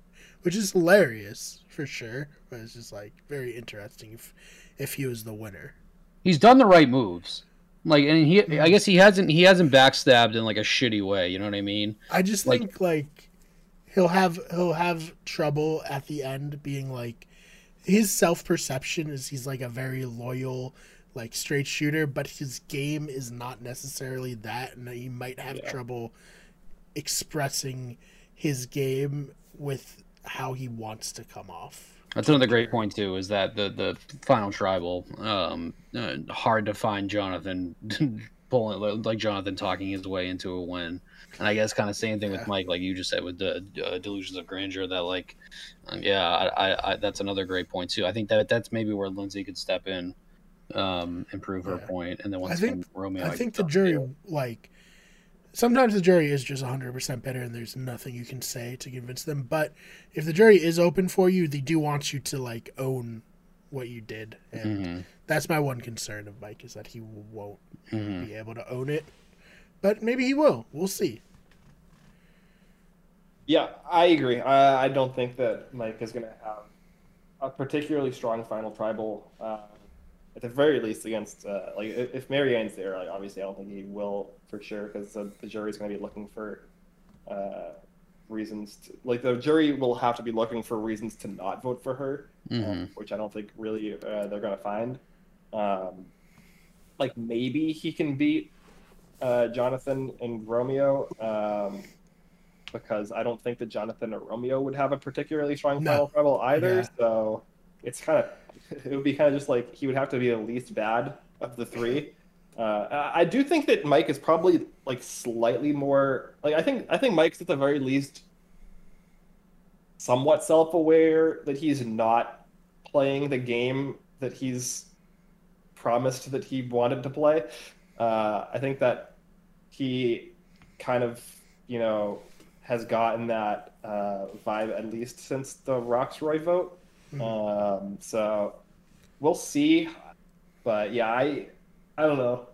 which is hilarious for sure. But it's just like very interesting if if he was the winner he's done the right moves. Like, and he, I guess he hasn't he hasn't backstabbed in like a shitty way. You know what I mean? I just like, think like he'll have he'll have trouble at the end being like his self perception is he's like a very loyal like straight shooter, but his game is not necessarily that, and he might have yeah. trouble expressing his game with how he wants to come off. That's another great point too. Is that the the final tribal um, uh, hard to find Jonathan pulling like Jonathan talking his way into a win, and I guess kind of same thing yeah. with Mike, like you just said with the uh, delusions of grandeur. That like, um, yeah, I, I, I, that's another great point too. I think that that's maybe where Lindsay could step in, um, improve her point, and then once I think Romeo, I think the jury like sometimes the jury is just 100% better and there's nothing you can say to convince them but if the jury is open for you they do want you to like own what you did and mm-hmm. that's my one concern of mike is that he won't mm-hmm. be able to own it but maybe he will we'll see yeah i agree i, I don't think that mike is going to have a particularly strong final tribal uh, at the very least against uh, like if maryanne's there, like obviously I don't think he will for sure because the, the jury's going to be looking for uh, reasons to, like the jury will have to be looking for reasons to not vote for her, mm-hmm. um, which I don't think really uh, they're going to find. Um, like maybe he can beat uh, Jonathan and Romeo. Um, because I don't think that Jonathan or Romeo would have a particularly strong No. final tribal either. Yeah. So it's kind of it would be kind of just like he would have to be the least bad of the three. Uh, I do think that Mike is probably like slightly more like I think I think Mike's at the very least somewhat self-aware that he's not playing the game that he's promised that he wanted to play. Uh, I think that he kind of, you know, has gotten that uh, vibe at least since the Rocksroy vote. Mhm. Um, so we'll see. But yeah, I, I don't know.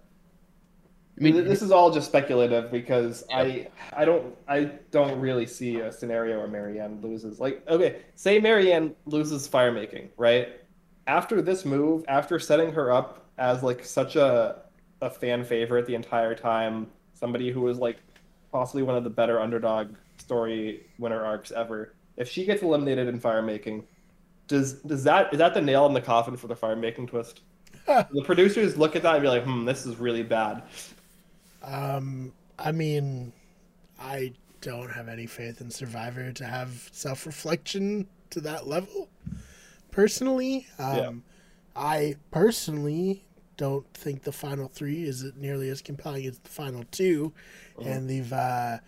I mean, this is all just speculative because I I don't I don't really see a scenario where Maryanne loses. Like, okay, say Maryanne loses fire making, right? After this move, after setting her up as like such a a fan favorite the entire time, somebody who was like possibly one of the better underdog story winner arcs ever. If she gets eliminated in fire making, does does that is that the nail in the coffin for the fire making twist? the producers look at that and be like, hmm, this is really bad. Um, I mean, I don't have any faith in Survivor to have self reflection to that level. Personally, um, Yeah. I personally don't think the final three is nearly as compelling as the final 2 and they've uh,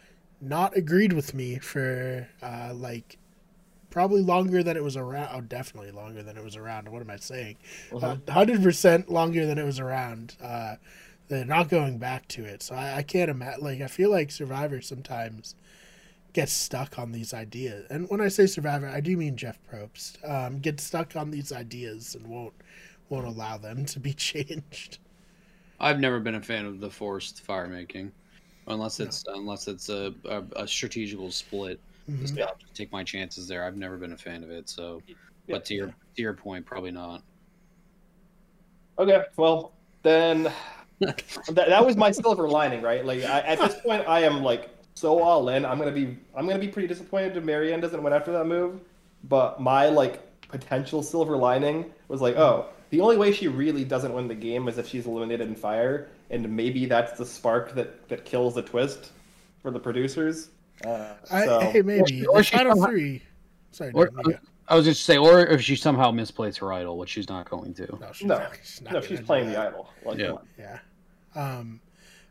not agreed with me for uh, like probably longer than it was around. Oh, definitely longer than it was around. What am I saying? Mhm. Hundred percent longer than it was around. They're not going back to it, so I, I can't imagine. Like, I feel like Survivor sometimes gets stuck on these ideas, and when I say Survivor, I do mean Jeff Probst. Um, gets stuck on these ideas and won't won't allow them to be changed. I've never been a fan of the forced fire making, unless it's unless it's a, a, a strategical split. Just Mhm. to take my chances there. I've never been a fan of it. So, but to your to your point, probably not. Okay, well then, that, that was my silver lining, right? Like I, at this point, I am like so all in. I'm gonna be I'm gonna be pretty disappointed if Maryanne doesn't win after that move. But my like potential silver lining was like, oh, the only way she really doesn't win the game is if she's eliminated in fire, and maybe that's the spark that that kills the twist for the producers. Uh, I, so hey, maybe or the she final somehow- three. Sorry, Or- Dan, you. I was just say, or if she somehow misplays her idol, which she's not going to. no, she's no, not, she's not no, she's playing that. the idol. Like, Yeah. Yeah. Um,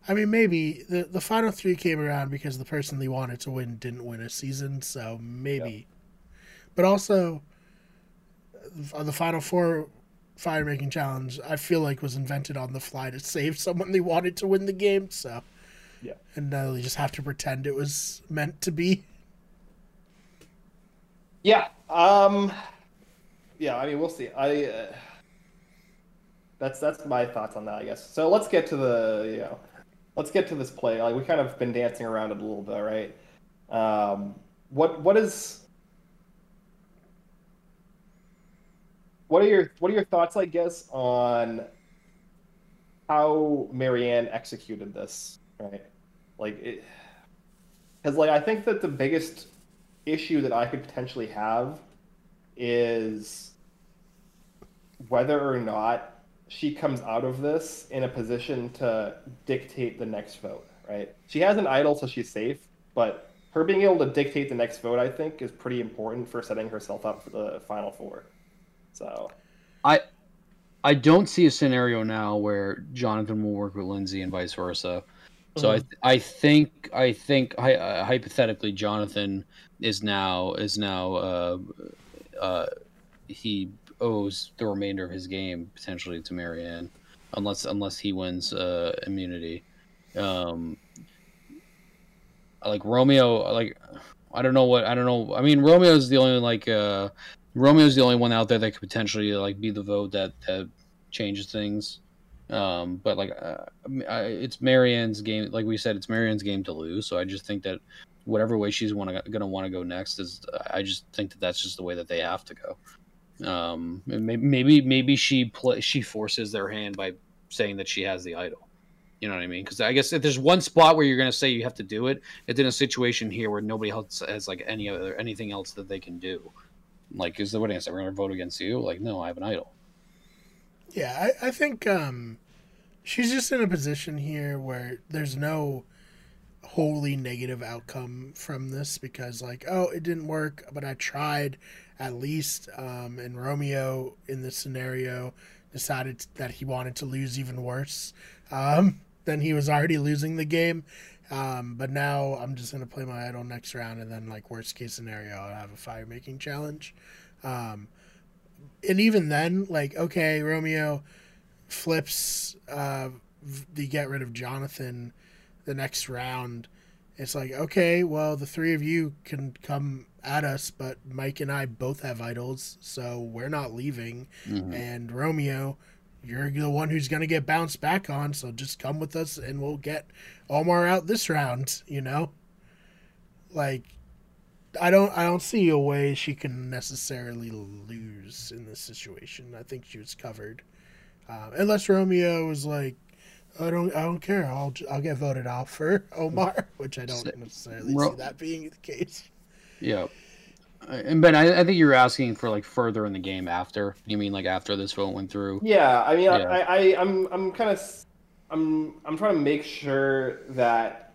I mean, maybe the the final three came around because the person they wanted to win didn't win a season, so maybe. But also, uh, the final four fire making challenge, I feel like was invented on the fly to save someone they wanted to win the game. So, Yeah. and now they just have to pretend it was meant to be. Yeah. Um. Yeah. I mean, we'll see. I. Uh, that's that's my thoughts on that, I guess. So let's get to the you know, let's get to this play. Like we kind of been dancing around it a little bit, right? Um. What what is what are your what are your thoughts, I guess, on how Maryanne executed this, right? Like it, because like I think that the biggest issue that I could potentially have is whether or not she comes out of this in a position to dictate the next vote, right? She has an idol, so she's safe, but her being able to dictate the next vote, I think, is pretty important for setting herself up for the final four. So, I I don't see a scenario now where Jonathan will work with Lindsay and vice versa. So I I think I think uh, hypothetically Jonathan is now is now uh, uh, he owes the remainder of his game potentially to Maryanne, unless unless he wins uh, immunity. Um, like Romeo, like I don't know what I don't know. I mean, Romeo's the only like uh, Romeo's the only one out there that could potentially like be the vote that that changes things. Um, but like, uh, I, it's Maryanne's game. Like we said, it's Maryanne's game to lose. So I just think that whatever way she's wanna, gonna want to go next is, I just think that that's just the way that they have to go. Um, maybe maybe she play she forces their hand by saying that she has the idol. You know what I mean? Because I guess if there's one spot where you're gonna say you have to do it, it's in a situation here where nobody else has like any other anything else that they can do. Like, is the what answer? We're gonna vote against you? Like, no, I have an idol. Yeah, I, I think um, she's just in a position here where there's no wholly negative outcome from this because like oh it didn't work but i tried at least um, and romeo in this scenario decided that he wanted to lose even worse. Um, than he was already losing the game. Um, but now i'm just going to play my idol next round and then like worst case scenario i'll have a fire making challenge. Um, and even then like okay romeo flips uh, the get rid of jonathan the next round, it's like, okay, well, the three of you can come at us, but Mike and I both have idols, so we're not leaving. Mhm. And Romeo, you're the one who's going to get bounced back on, so just come with us and we'll get Omar out this round, you know? Like I don't I don't see a way she can necessarily lose in this situation. I think she was covered. Um, unless Romeo was like I don't. I don't care. I'll. I'll get voted out for Omar, which I don't So- necessarily Ro- see that being the case. Yeah. Uh, And Ben, I, I think you're asking for like further in the game after. You mean like after this vote went through? Yeah, I mean, Yeah. I, I, I'm, I'm kind of, I'm, I'm trying to make sure that,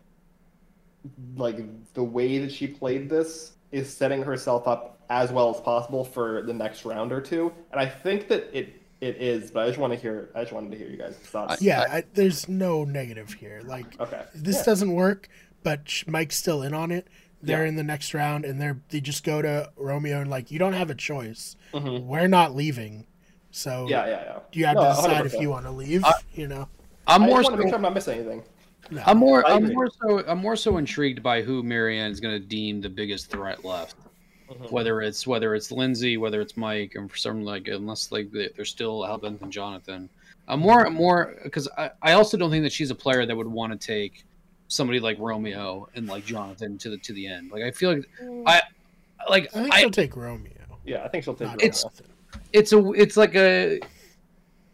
like, the way that she played this is setting herself up as well as possible for the next round or two, and I think that it, it is. But I just want to hear, I just wanted to hear you guys' thoughts. Yeah, I, there's no negative here. Like Okay. this Yeah. doesn't work, but Mike's still in on it. They're Yeah. in the next round, and they're they just go to Romeo and like, you don't have a choice. Mhm. We're not leaving, so Yeah, yeah, yeah. you have No, to decide if 100%. you want to leave. I- you know, I'm I more just want to make sure I'm not missing anything. no. I'm more I I'm more so I'm more so intrigued by who Maryanne is going to deem the biggest threat left. Mhm. Whether it's whether it's Lindsay, whether it's Mike, and for some like unless like they- they're still Hellbent and Jonathan. I'm more more because I, I also don't think that she's a player that would want to take somebody like Romeo and like Jonathan to the to the end. Like I feel like I like I think I, she'll take Romeo. Yeah, I think she'll take. Not Romeo. It's- Jonathan. it's a it's like a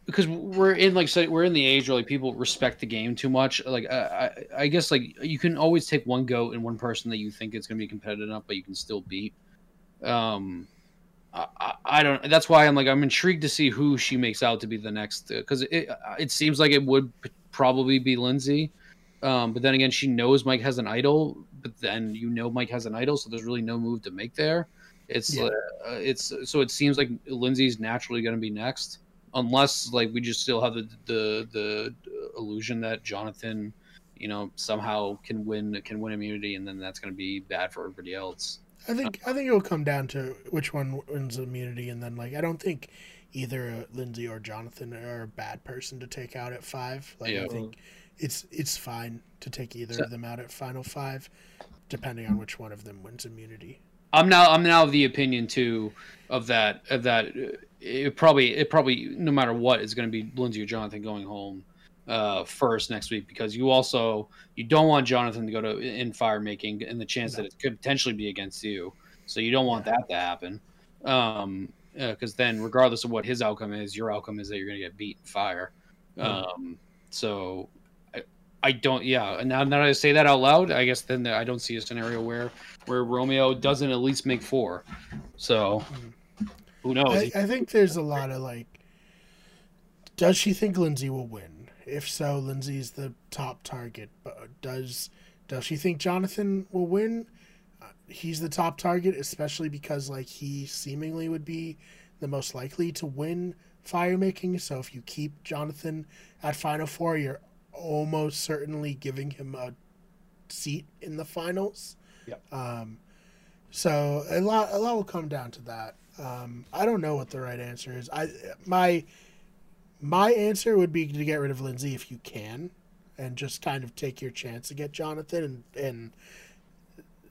because we're in like so we're in the age where like people respect the game too much like I, I i guess like you can always take one goat and one person that you think is going to be competitive enough but you can still beat um I, I- don't that's why i'm like i'm intrigued to see who she makes out to be the next because it it seems like it would probably be lindsay. Um but then again she knows mike has an idol but then you know mike has an idol so there's really no move to make there. It's Yeah. uh, it's so it seems like lindsay's naturally going to be next unless like we just still have the the the illusion that jonathan you know somehow can win can win immunity and then that's going to be bad for everybody else I think I think it'll come down to which one wins immunity, and then like I don't think either uh, Lindsay or Jonathan are a bad person to take out at five. Like Yeah. I think it's it's fine to take either So- of them out at final five, depending on which one of them wins immunity. I'm now I'm now of the opinion too of that of that uh, it probably it probably no matter what is going to be Lindsay or Jonathan going home uh, first next week because you also you don't want Jonathan to go to in fire making and the chance that it could potentially be against you so you don't want that to happen um because then regardless of what his outcome is your outcome is that you're going to get beat in fire um so I, I don't yeah now now that I say that out loud I guess then I don't see a scenario where where Romeo doesn't at least make four. So who knows? I, I think there's a lot of like, does she think Lindsay will win? If so, Lindsay's the top target. But does does she think Jonathan will win? Uh, he's the top target, especially because like he seemingly would be the most likely to win fire making. So if you keep Jonathan at final four, you're almost certainly giving him a seat in the finals. Yep. Um, so a lot a lot will come down to that. Um, I don't know what the right answer is. I my my answer would be to get rid of Lindsay if you can, and just kind of take your chance to get Jonathan. And, and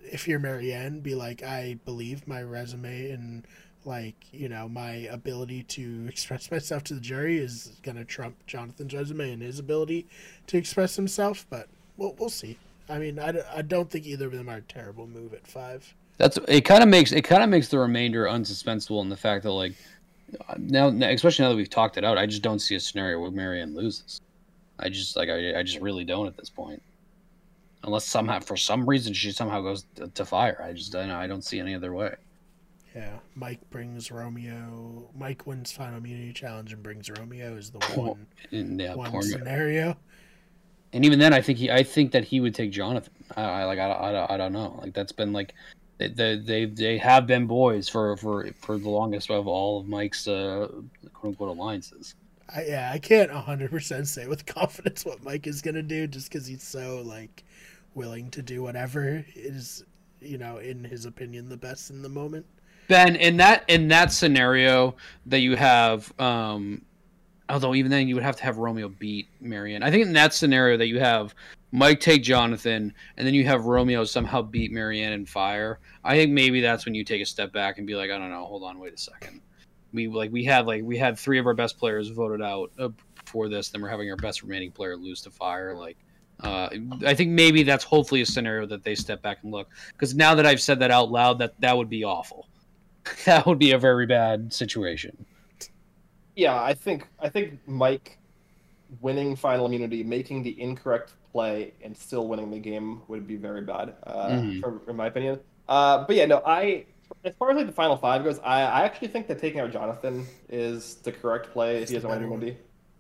if you're Maryanne, be like, I believe my resume and like you know my ability to express myself to the jury is gonna trump Jonathan's resume and his ability to express himself. But we'll we'll see. I mean, I, I don't think either of them are a terrible move at five. That's it. Kind of makes it kind of makes the remainder unsuspenseful in the fact that like now, now- especially now that we've talked it out, I just don't see a scenario where Maryanne loses. I just like I, I just really don't at this point. Unless somehow for some reason she somehow goes to, to fire, I just don't know. I don't see any other way. Yeah, Mike brings Romeo. Mike wins final immunity challenge and brings Romeo as the one And, yeah, one scenario. and even then, I think he, I think that he would take Jonathan. I, I like, I, I, I don't know. Like that's been like, they, they, they, have been boys for, for, for the longest of all of Mike's uh, quote unquote alliances. I, yeah, I can't 100% say with confidence what Mike is going to do just because he's so, like, willing to do whatever is, you know, in his opinion, the best in the moment. Ben, in that in that scenario that you have, um, although even then you would have to have Romeo beat Maryanne. I think in that scenario that you have Mike take Jonathan, and then you have Romeo somehow beat Maryanne and fire. I think maybe that's when you take a step back and be like, I don't know, hold on, wait a second we like we had like we had three of our best players voted out uh, for this. Then we're having our best remaining player lose to fire. Like, uh, I think maybe that's hopefully a scenario that they step back and look. Because now that I've said that out loud, that that would be awful. that would be a very bad situation. Yeah, I think I think Mike winning final immunity, making the incorrect play, and still winning the game would be very bad, uh, mm-hmm. for, in my opinion. Uh, but yeah, no, I as far as like the final five goes, I, I actually think that taking out Jonathan is the correct play if he has a immunity.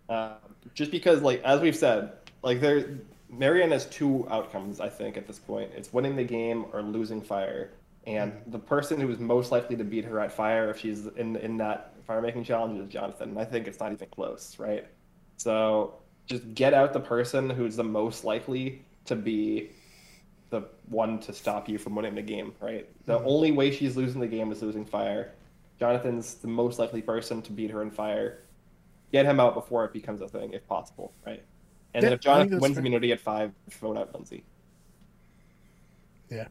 Uh, just because, like as we've said, like there, Maryanne has two outcomes. I think at this point, it's winning the game or losing fire. And mm-hmm. the person who is most likely to beat her at fire, if she's in in that fire making challenge, is Jonathan. And I think it's not even close, right? So just get out the person who's the most likely to be the one to stop you from winning the game, right? The mm-hmm. only way she's losing the game is losing fire. Jonathan's the most likely person to beat her in fire. Get him out before it becomes a thing, if possible, right? And yeah, if Jonathan wins fair. immunity at five, vote out Lindsay. Yeah,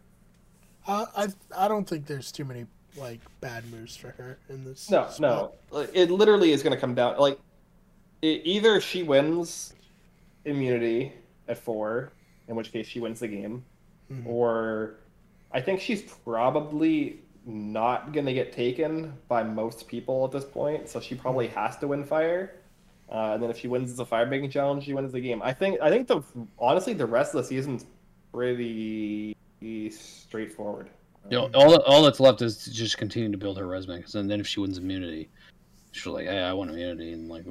uh, I I don't think there's too many like bad moves for her in this. No, spot. no, it literally is going to come down like it, either she wins immunity at four, in which case she wins the game, mm-hmm. or I think she's probably not going to get taken by most people at this point, so she probably mm-hmm. has to win fire. Uh, and then if she wins the fire making challenge, she wins the game. I think I think the honestly the rest of the season's pretty straightforward. You know, all all that's left is to just continue to build her resume. Because then if she wins immunity, she's like, "Hey, I want immunity," and like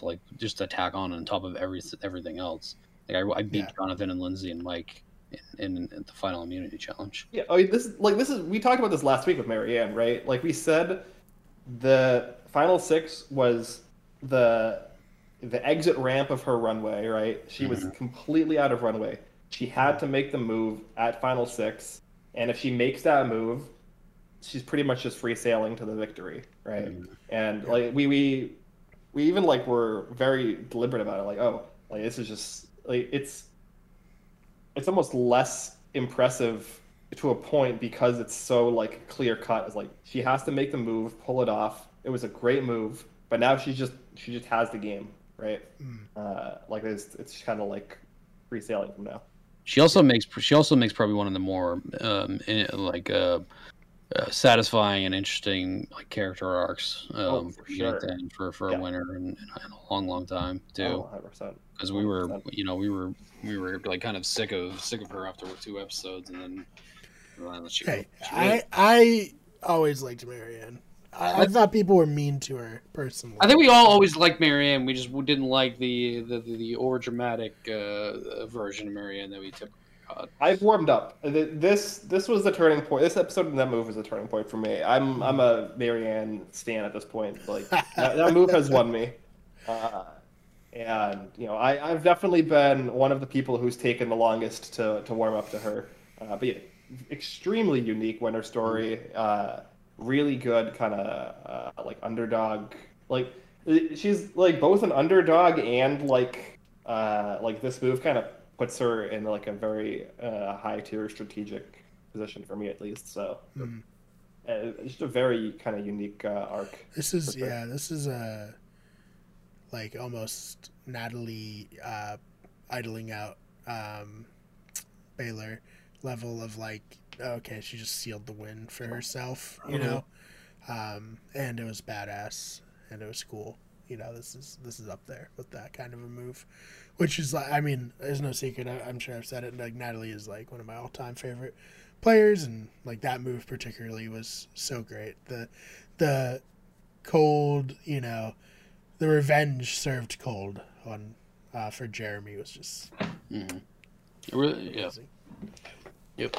like just attack on on top of every everything else. Like I, I beat yeah. Jonathan and Lindsay and Mike in, in, in the final immunity challenge. Yeah, I mean, this is like this is we talked about this last week with Maryanne, right? Like we said, the final six was the the exit ramp of her runway, right? She mm-hmm. was completely out of runway. She had to make the move at final six, and if she makes that move, she's pretty much just free sailing to the victory, right? Mm-hmm. And like we we we even like were very deliberate about it, like oh, like this is just like it's it's almost less impressive to a point because it's so like clear cut. It's like she has to make the move, pull it off. It was a great move, but now she just she just has the game, right? Mm. Uh, like it's it's kind of like free sailing from now. She also makes she also makes probably one of the more um, in, like uh, uh, satisfying and interesting like character arcs um, oh, for, sure. for for yeah. a winner in, in, a long long time too. Because oh, we were you know we were we were like kind of sick of sick of her after two episodes, and then. Well, she, hey, she I I always liked Maryanne. I, I, thought people were mean to her personally. I think we all always liked Maryanne. We just didn't like the the, the, the over dramatic uh, version of Maryanne that we typically got. I've warmed up. This this was the turning point. This episode and that move was a turning point for me. I'm I'm a Maryanne stan at this point. Like that, that move has won me. Uh, and you know I, I've definitely been one of the people who's taken the longest to, to warm up to her. Uh, but yeah, extremely unique winter story. Uh, really good kind of uh, like underdog. Like she's like both an underdog and like uh, like this move kind of puts her in like a very uh, high tier strategic position for me at least. So. Mm. just a very kind of unique uh, arc. This is yeah. This is a like almost Natalie uh, idling out um, Baylor level of like okay she just sealed the win for herself you know? Um, and it was badass and it was cool. You know this is this is up there with that kind of a move which is like i mean there's no secret I, am sure i've said it like natalie is like one of my all-time favorite players and like that move particularly was so great. The the cold you know the revenge served cold on uh, for Jeremy was just. It really, yeah. Yep.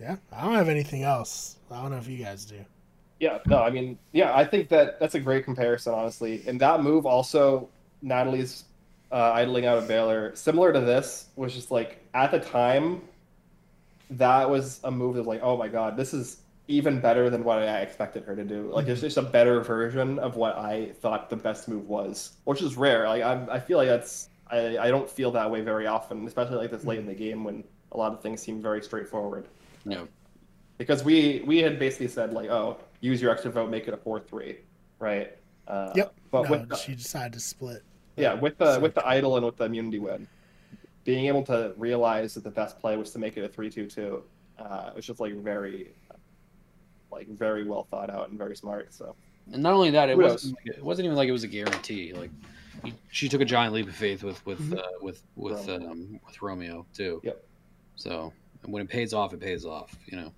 Yeah, I don't have anything else. I don't know if you guys do. Yeah, no, I mean, yeah, I think that that's a great comparison, honestly. And that move also, Natalie's uh, idling out of Baylor, similar to this, was just like at the time, that was a move that was like, oh my god, this is even better than what I expected her to do. Like, it's just a better version of what I thought the best move was, which is rare. Like, I, I feel like that's I, I don't feel that way very often, especially like this late in the game when a lot of things seem very straightforward. Yeah. Because we we had basically said like, oh, use your extra vote, make it a four three, right? Uh, Yep. But no, with the, she decided to split. yeah, with the So- with the idol and with the immunity win, being able to realize that the best play was to make it a three two two, uh, it was just like very, like very well thought out and very smart. So And not only that, it wasn't it wasn't even like it was a guarantee. Like she took a giant leap of faith with with Mhm. uh, with with Romeo. um, with Romeo too. Yep. So and when it pays off, it pays off. You know.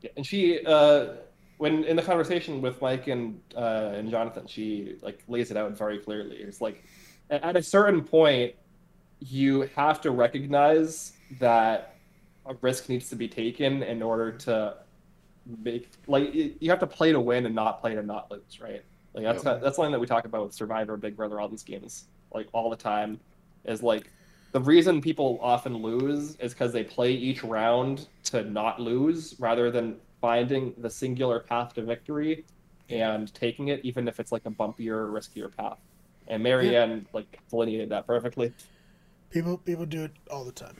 Yeah, and she, uh, when in the conversation with Mike and uh, and Jonathan, she like lays it out very clearly. It's like at a certain point, you have to recognize that a risk needs to be taken in order to make like you have to play to win and not play to not lose, right? Like that's Yep. that's something that we talk about with Survivor, Big Brother, all these games, like all the time, is like the reason people often lose is because they play each round to not lose rather than finding the singular path to victory and taking it, even if it's like a bumpier, riskier path. And Maryanne like delineated that perfectly. People people do it all the time,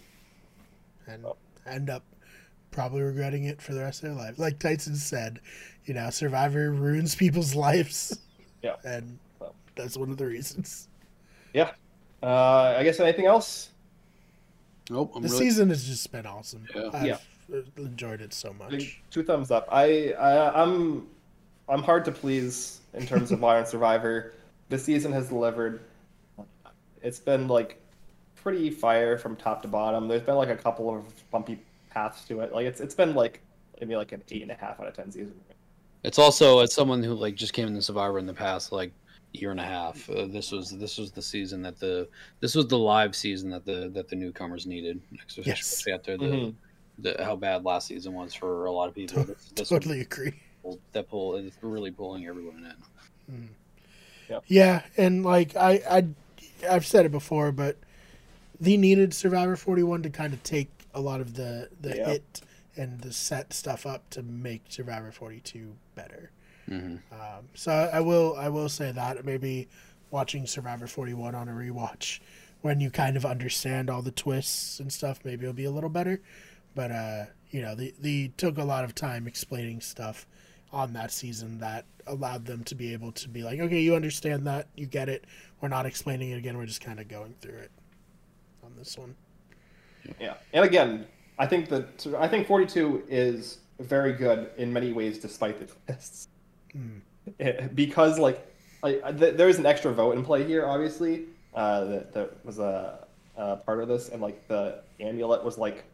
and Oh. end up probably regretting it for the rest of their life. Like Tyson said, you know, Survivor ruins people's lives. Yeah. and So. that's one of the reasons. Uh, I guess anything else? Nope. I'm The really, season has just been awesome. Yeah. I've Yeah. enjoyed it so Big- much. Two thumbs up. I, I I'm I'm hard to please in terms of Modern Survivor. The season has delivered. It's been like pretty fire from top to bottom. There's been like a couple of bumpy paths to it. Like it's it's been like maybe like an eight and a half out of ten season. It's also as someone who like just came into Survivor in the past like year and a half. Uh, this was this was the season that the this was the live season that the that the newcomers needed. Especially Yes. after the, Mhm. the how bad last season was for a lot of people. This, this Totally agree. was that pull is really pulling everyone in. Mm. Yep. Yeah, and like I, I, I've said it before, but they needed Survivor 41 to kind of take a lot of the the Yeah. it and the set stuff up to make Survivor 42 better. Hmm Um, so I, I will I will say that maybe watching Survivor 41 on a rewatch when you kind of understand all the twists and stuff, maybe it'll be a little better. But uh, you know, they they took a lot of time explaining stuff on that season that allowed them to be able to be like, okay, you understand that, you get it. We're not explaining it again. We're just kind of going through it on this one. Yeah, and again, I think that I think 42 is very good in many ways, despite the twists. Mm. It- because like, like th- there's an extra vote in play here, obviously. Uh, that, that was a, a part of this, and like the amulet was like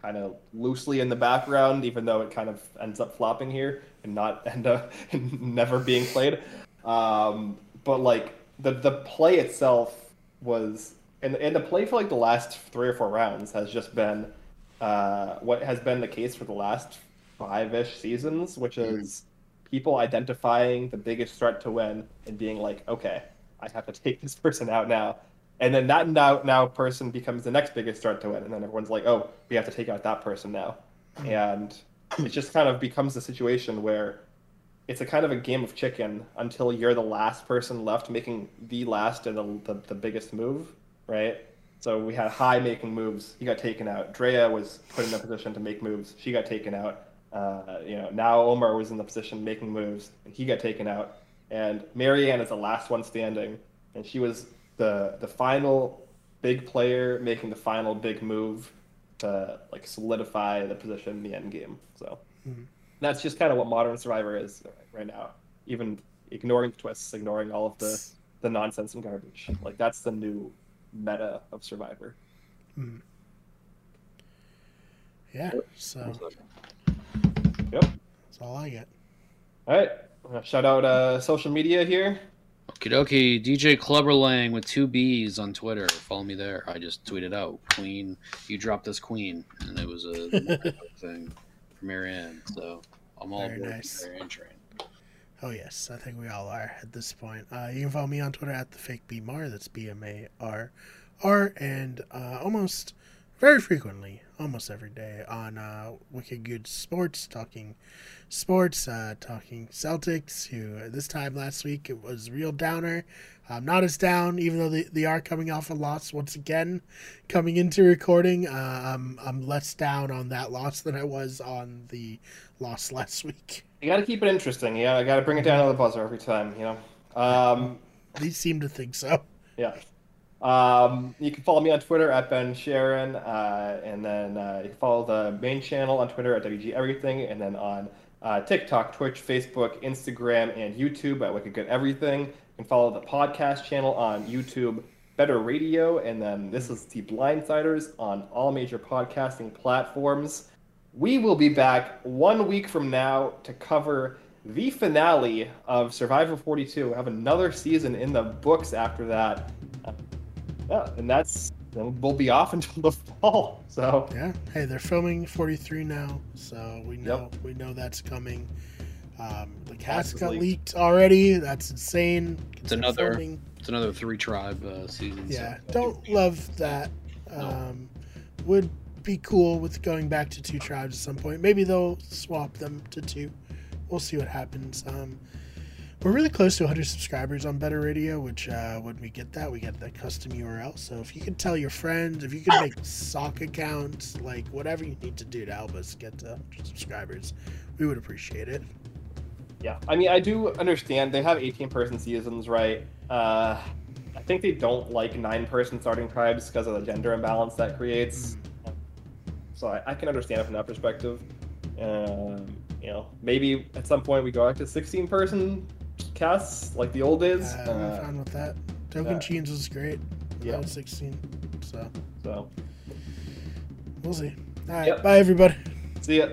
kind of loosely in the background, even though it kind of ends up flopping here and not end up never being played. Um, but like the the play itself was, and and the play for like the last three or four rounds has just been uh, what has been the case for the last five ish seasons, which is people identifying the biggest threat to win and being like, okay, I have to take this person out now. And then that now now person becomes the next biggest threat to win, and then everyone's like, "Oh, we have to take out that person now," mm-hmm. and it just kind of becomes a situation where it's a kind of a game of chicken until you're the last person left making the last and the, the, the biggest move, right? So we had Hai making moves. He got taken out. Drea was put in a position to make moves. She got taken out. Uh, you know, now Omar was in the position making moves, and he got taken out. And Maryanne is the last one standing, and she was the the final big player making the final big move to like solidify the position in the end game. So Mhm. that's just kind of what modern Survivor is right now. Even ignoring the twists, ignoring all of the the nonsense and garbage. Like that's the new meta of Survivor. Mm. Yeah, so Yep. that's all I get. All right, shout out uh, social media here. Okie dokie, DJ Clubberlang with two B's on Twitter. Follow me there. I just tweeted out Queen. You dropped this Queen, and it was a thing for Maryanne. So I'm all Very nice. Maryanne train. Oh yes, I think we all are at this point. Uh, you can follow me on Twitter at the fake BMAR. That's B M A R R, and uh, almost very frequently, almost every day on uh, Wicked Good Sports, talking sports, uh, talking Celtics. Who this time last week it was real downer. Um, not as down, even though they, they are coming off a loss once again. Coming into recording, uh, I'm I'm less down on that loss than I was on the loss last week. You got to keep it interesting. Yeah, I got to bring it down to the buzzer every time. You know. Um, They seem to think so. yeah. Um, you can follow me on Twitter at Ben Sharon, uh, and then uh, you can follow the main channel on Twitter at WG Everything, and then on uh, TikTok, Twitch, Facebook, Instagram, and YouTube at Wicked Good Everything. You can follow the podcast channel on YouTube, Better Radio, and then this is the Blindsiders on all major podcasting platforms. We will be back one week from now to cover the finale of Survivor 42. We'll have another season in the books after that. Yeah, and that's then we'll be off until the fall. So Yeah. Hey, they're filming 43 now, so we know we know that's coming. Um, the cast got leaked. leaked already. That's insane. It's another- Filming. It's another three tribe uh, season. Yeah, so- don't love that. No. Um, would be cool with going back to two tribes at some point. Maybe they'll swap them to two. We'll see what happens. Um, we're really close to 100 subscribers on Better Radio, which uh, when we get that, we get the custom URL. So if you could tell your friends, if you could make sock accounts, like whatever you need to do to help us get to 100 subscribers, we would appreciate it. yeah, I mean I do understand they have 18 person seasons, right? Uh, I think they don't like nine person starting tribes because of the gender imbalance that creates. So I, I can understand it from that perspective. Um, you know, maybe at some point we go back to 16 person casts like the old days. Uh, I'm Uh, fine with that. Token uh, Cheens was great. yeah. That was 16. So so we'll see. All right. Yep. Bye, everybody. see ya.